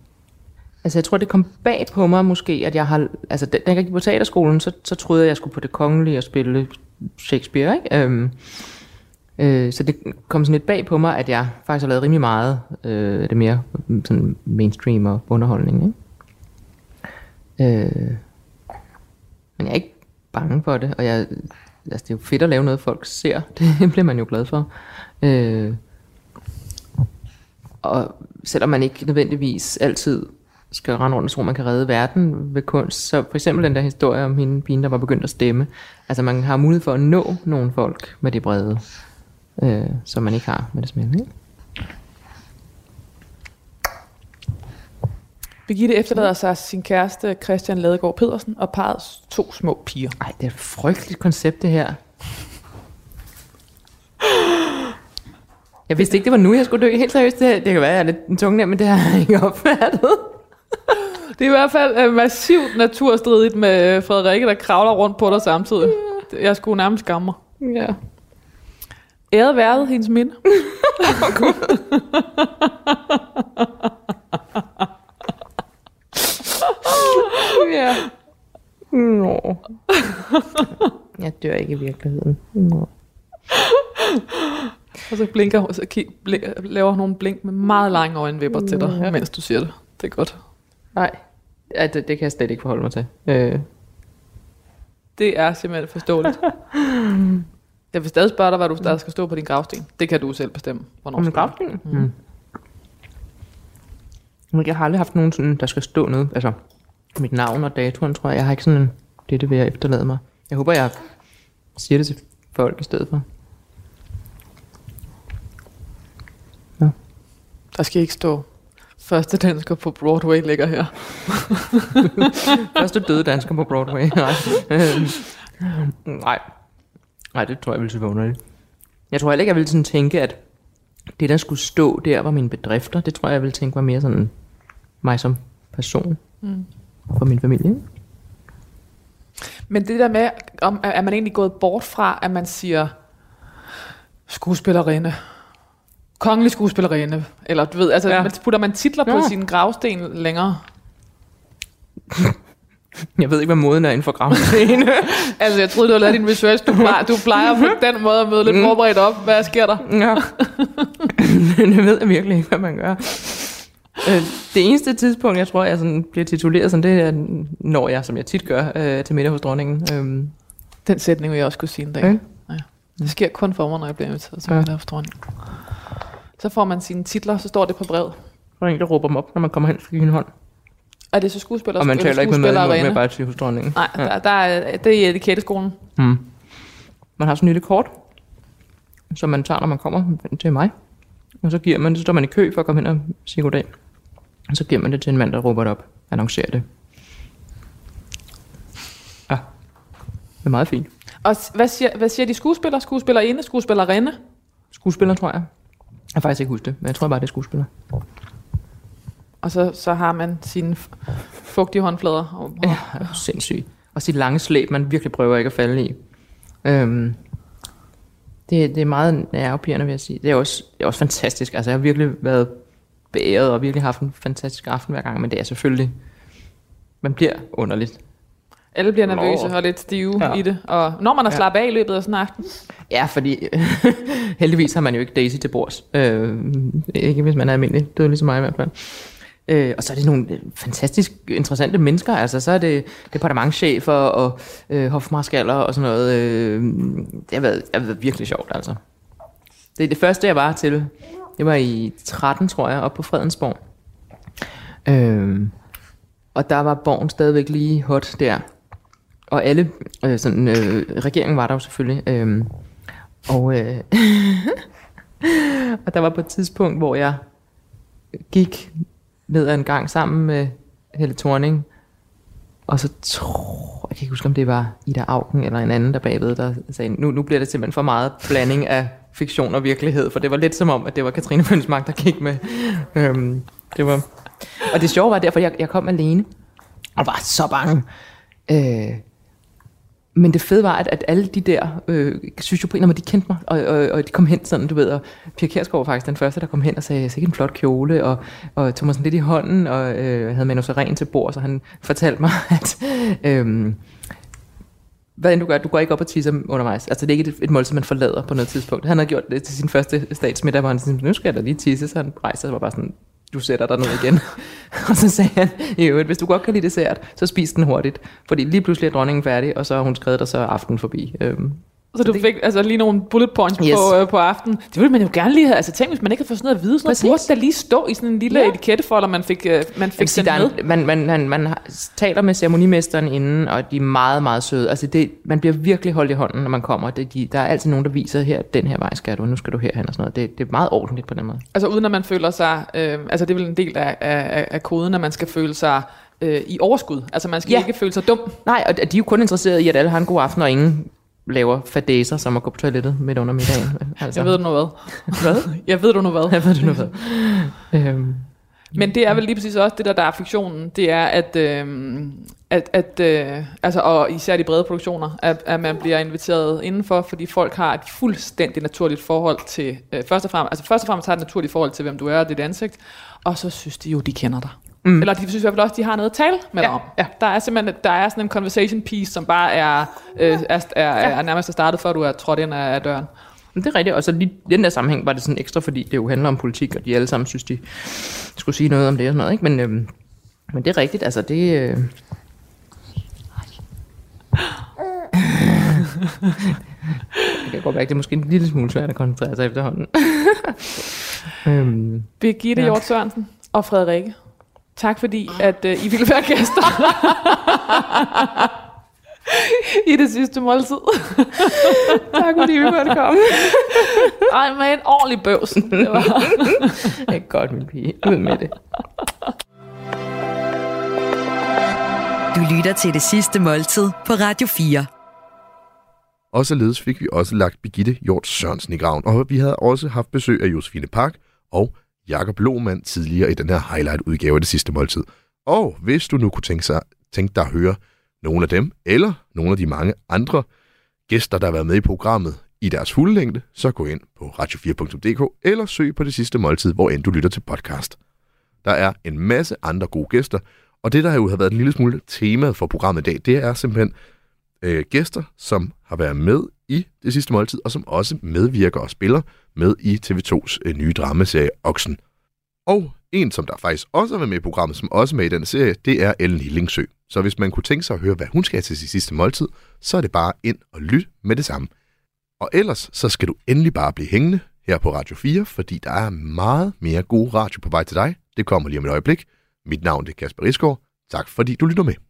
altså, jeg tror, det kom bag på mig måske, at jeg har... Altså, da jeg gik på teaterskolen, så, så troede jeg, at jeg skulle på det kongelige og spille Shakespeare, ikke? Øhm, øh, så det kom sådan lidt bag på mig, at jeg faktisk har lavet rimelig meget øh, det mere sådan mainstream og underholdning, ikke? Øh, men jeg er ikke bange for det, og jeg, altså det er jo fedt at lave noget, folk ser. <laughs> Det bliver man jo glad for. Øh, og selvom man ikke nødvendigvis altid skal rende rundt og tro, man kan redde verden ved kunst, så for eksempel den der historie om hende pigen, der var begyndt at stemme. Altså man har mulighed for at nå nogle folk med det brede, øh, som man ikke har med det smalle. Ikke? Birgitte efterlader sig sin kæreste Christian Ladegaard Pedersen og parrets to små piger. Ej, det er et frygteligt koncept, det her. Jeg vidste ikke, det var nu, jeg skulle dø. Helt seriøst, det, her, det kan være, jeg er lidt tunge men det har jeg ikke opfattet. <laughs> Det er i hvert fald øh, massivt naturstridigt med øh, Frederikke, der kravler rundt på dig samtidig. Jeg skulle nærmest skamme mig. Ja. Æret været hendes minde. <laughs> <laughs> ja. Nå. Jeg dør ikke i virkeligheden. Nå. Og så blinker hun, så kig, blink, laver hun nogle blink med meget lange øjenvipper til dig, Ja. mens du siger det. Det er godt. Nej, ja, det, det kan jeg slet ikke forholde mig til. Øh, Det er simpelthen forståeligt. <laughs> Jeg vil stadig spørge dig, hvad du der skal stå på din gravsten. Det kan du selv bestemme. Hvornår om en skal gravsten? Mm. Men Jeg har aldrig haft nogen sådan, der skal stå noget. Altså, mit navn og datoen, tror jeg. Jeg har ikke sådan en, det, det vil jeg efterlade mig. Jeg håber, jeg siger det til folk i stedet for. Der skal ikke stå, første dansker på Broadway ligger her. <laughs> Første døde dansker på Broadway. <laughs> Nej. <laughs> Nej. Nej, det tror jeg ville se underligt. Jeg tror heller ikke, jeg ville sådan tænke, at det, der skulle stå der, var mine bedrifter. Det tror jeg, jeg ville tænke var mere sådan mig som person. Mm. For min familie. Men det der med, om, er man egentlig gået bort fra, at man siger skuespillerinde, kongelig skuespillerinde, eller du ved, altså Ja. ja. putter man titler på Ja. sin gravsten længere? Jeg ved ikke, hvad moden er inden for gravsten. <laughs> Altså, jeg troede, du havde lavet din research. Du plejer, du plejer på den måde at møde lidt forberedt op. Hvad sker der? ja. det ved jeg virkelig ikke, hvad man gør. Øh, Det eneste tidspunkt, jeg tror, jeg sådan bliver tituleret sådan, det er, når jeg, som jeg tit gør, øh, til middag hos dronningen. Øhm, Den sætning vil jeg også kunne sige en dag. Okay. Ja. Det sker kun for mig, når jeg bliver inviteret til Ja. ja. dronning. Så får man sine titler, så står det på brevet. der er en, der råber dem op, når man kommer hen give en hånd. Er det så skuespiller? Og man taler ikke med mad med bare til hos dronningen. Nej, der, der er, det er i etiketteskolen. Hmm. Man har sådan et lille kort, som man tager, når man kommer til mig. Og så giver man det, så står man i kø for at komme hen og sige goddag. Og så giver man det til en mand, der råber det op, annoncerer det. Ja, det er meget fint. Og hvad siger, hvad siger de skuespillere? Skuespillerinde? Skuespillerinde? Skuespiller, tror jeg. Jeg kan faktisk ikke huske det, men jeg tror bare, det er skuespiller. Og så, så har man sine fugtige håndflader. Og, Ja, det er sindssygt. Og sit lange slæb, man virkelig prøver ikke at falde i. Øhm, det, det er meget nervepirrende, vil jeg sige. Det er også, det er også fantastisk. Altså, jeg har virkelig været beæret og virkelig haft en fantastisk aften hver gang, men det er selvfølgelig, man bliver underligt. Alle bliver nervøse Nå. og lidt stive Ja. ja. i det. Og når man Ja. slappet af i løbet af sådan en aften, Ja, fordi <laughs> heldigvis har man jo ikke Daisy til bords. Øh, ikke hvis man er almindelig dødelig som mig i hvert fald. Øh, og så er det nogle øh, fantastisk interessante mennesker. Altså, så er det departementchefer og øh, hofmarskaller og sådan noget. Øh, det, har været, det har været virkelig sjovt, altså. Det er det første, jeg var til. Det var i 13, tror jeg, op på Fredensborg. Øh, og der var borgen stadigvæk lige hot der. Og alle, øh, sådan, øh, regeringen var der jo selvfølgelig. Øh, og, øh, <laughs> og der var på et tidspunkt, hvor jeg gik ned ad en gang sammen med Helle Thorning, og så tror jeg kan ikke huske, om det var Ida Augen eller en anden der bagved, der sagde, nu, nu bliver det simpelthen for meget blanding af fiktion og virkelighed, for det var lidt som om, at det var Katrine Mønsmark, der gik med. Øhm, det var... Og det sjove var derfor, jeg, jeg kom alene, og var så bange. Øh, men det fede var, at, at alle de der, øh, synes jo på en måde, de kendte mig, og, og, og de kom hen sådan, du ved, og Pia Kjærsgaard var faktisk den første, der kom hen og sagde, sikke en flot kjole, og, og tog mig sådan lidt i hånden, og øh, havde Manu Seren til bord, så han fortalte mig, <laughs> at øh, hvad end du gør, du går ikke op og tisser undervejs. Altså det er ikke et, et måltid, man forlader på noget tidspunkt. Han havde gjort det til sin første statsmiddag, hvor han sådan, nu skal jeg da lige tisse, så han rejste sig og var bare sådan, du sætter dig ned igen. <laughs> og så sagde han, i øvrigt, hvis du godt kan lide dessert, så spis den hurtigt. Fordi lige pludselig er dronningen færdig, og så har hun skrevet dig så aften forbi. Øhm, så du fik altså lige nogle bullet points Yes. på, øh, på aftenen. Det ville man jo gerne lige have. Altså tænk, hvis man ikke har fået sådan noget at vide. Sådan noget Præcis. burde der lige stå i sådan en lille Ja. etikettefolder, man fik, øh, man fik der med. en- man, man, man, man taler med ceremonimesteren inden, og de er meget, meget søde. Altså det, man bliver virkelig holdt i hånden, når man kommer. Det, de, der er altid nogen, der viser, her, den her vej skal du, nu skal du herhen og sådan noget. Det, det er meget ordentligt på den måde. Altså uden at man føler sig, øh, altså det er vel en del af, af, af koden, at man skal føle sig øh, i overskud. Altså man skal ja. ikke føle sig dum. Nej, og de er jo kun interesserede i, at alle har en god aften, og ingen laver fadæser, som at gå på toilettet midt under middagen. <laughs> Altså, Jeg ved du nu hvad. Hvad? Jeg ved du nu hvad. <laughs> Jeg ved du nu hvad. Øhm, Men det er vel lige præcis også det, der, der er fiktionen. Det er, at, øh, at, at øh, altså, og især de brede produktioner, at, at man bliver inviteret indenfor, fordi folk har et fuldstændig naturligt forhold til, øh, først og fremmest, altså først og fremmest har et naturligt forhold til, hvem du er og dit ansigt, og så synes de jo, de kender dig. Mm. Eller de synes i hvert fald også, de har noget at tale med Ja, dig om. Ja. Der er simpelthen der er sådan en conversation piece, som bare er, øh, er, er, er nærmest startet, før du er trådt ind af, af døren. Men det er rigtigt, og så lige i den der sammenhæng var det sådan ekstra, fordi det jo handler om politik, og de alle sammen synes, de skulle sige noget om det og sådan noget, ikke? Men, øhm, men det er rigtigt, altså det... Øh... <laughs> det kan godt være, det er måske en lille smule svært at koncentrere sig efterhånden. <laughs> øhm, Birgitte Ja. ja. Hjort Sørensen og Frederikke. Tak fordi, at øh, I ville være gæster. I det sidste måltid. tak fordi vi måtte komme. Ej, med en ordentlig bøvs. Det var. det er godt, min pige. Ud med det. Du lytter til det sidste måltid på Radio 4. Og således fik vi også lagt Birgitte Hjort Sørensen i graven, og vi havde også haft besøg af Josefine Park og Jakob Lohmann tidligere i den her highlight-udgave af det sidste måltid. Og hvis du nu kunne tænke, sig, tænke dig at høre nogle af dem, eller nogle af de mange andre gæster, der har været med i programmet i deres fulde længde, så gå ind på radio4.dk eller søg på det sidste måltid, hvor end du lytter til podcast. Der er en masse andre gode gæster, og det, der jo har været en lille smule temaet for programmet i dag, det er simpelthen øh, gæster, som har været med i det sidste måltid, og som også medvirker og spiller med i TV2's øh, nye dramaserie Oksen. Og en, som der faktisk også var med i programmet, som også er med i den serie, det er Ellen Hillingsø. Så hvis man kunne tænke sig at høre, hvad hun skal til sit sidste måltid, så er det bare ind og lyt med det samme. Og ellers, så skal du endelig bare blive hængende her på Radio 4, fordi der er meget mere god radio på vej til dig. Det kommer lige om et øjeblik. Mit navn er Kasper Isgaard. Tak fordi du lytter med.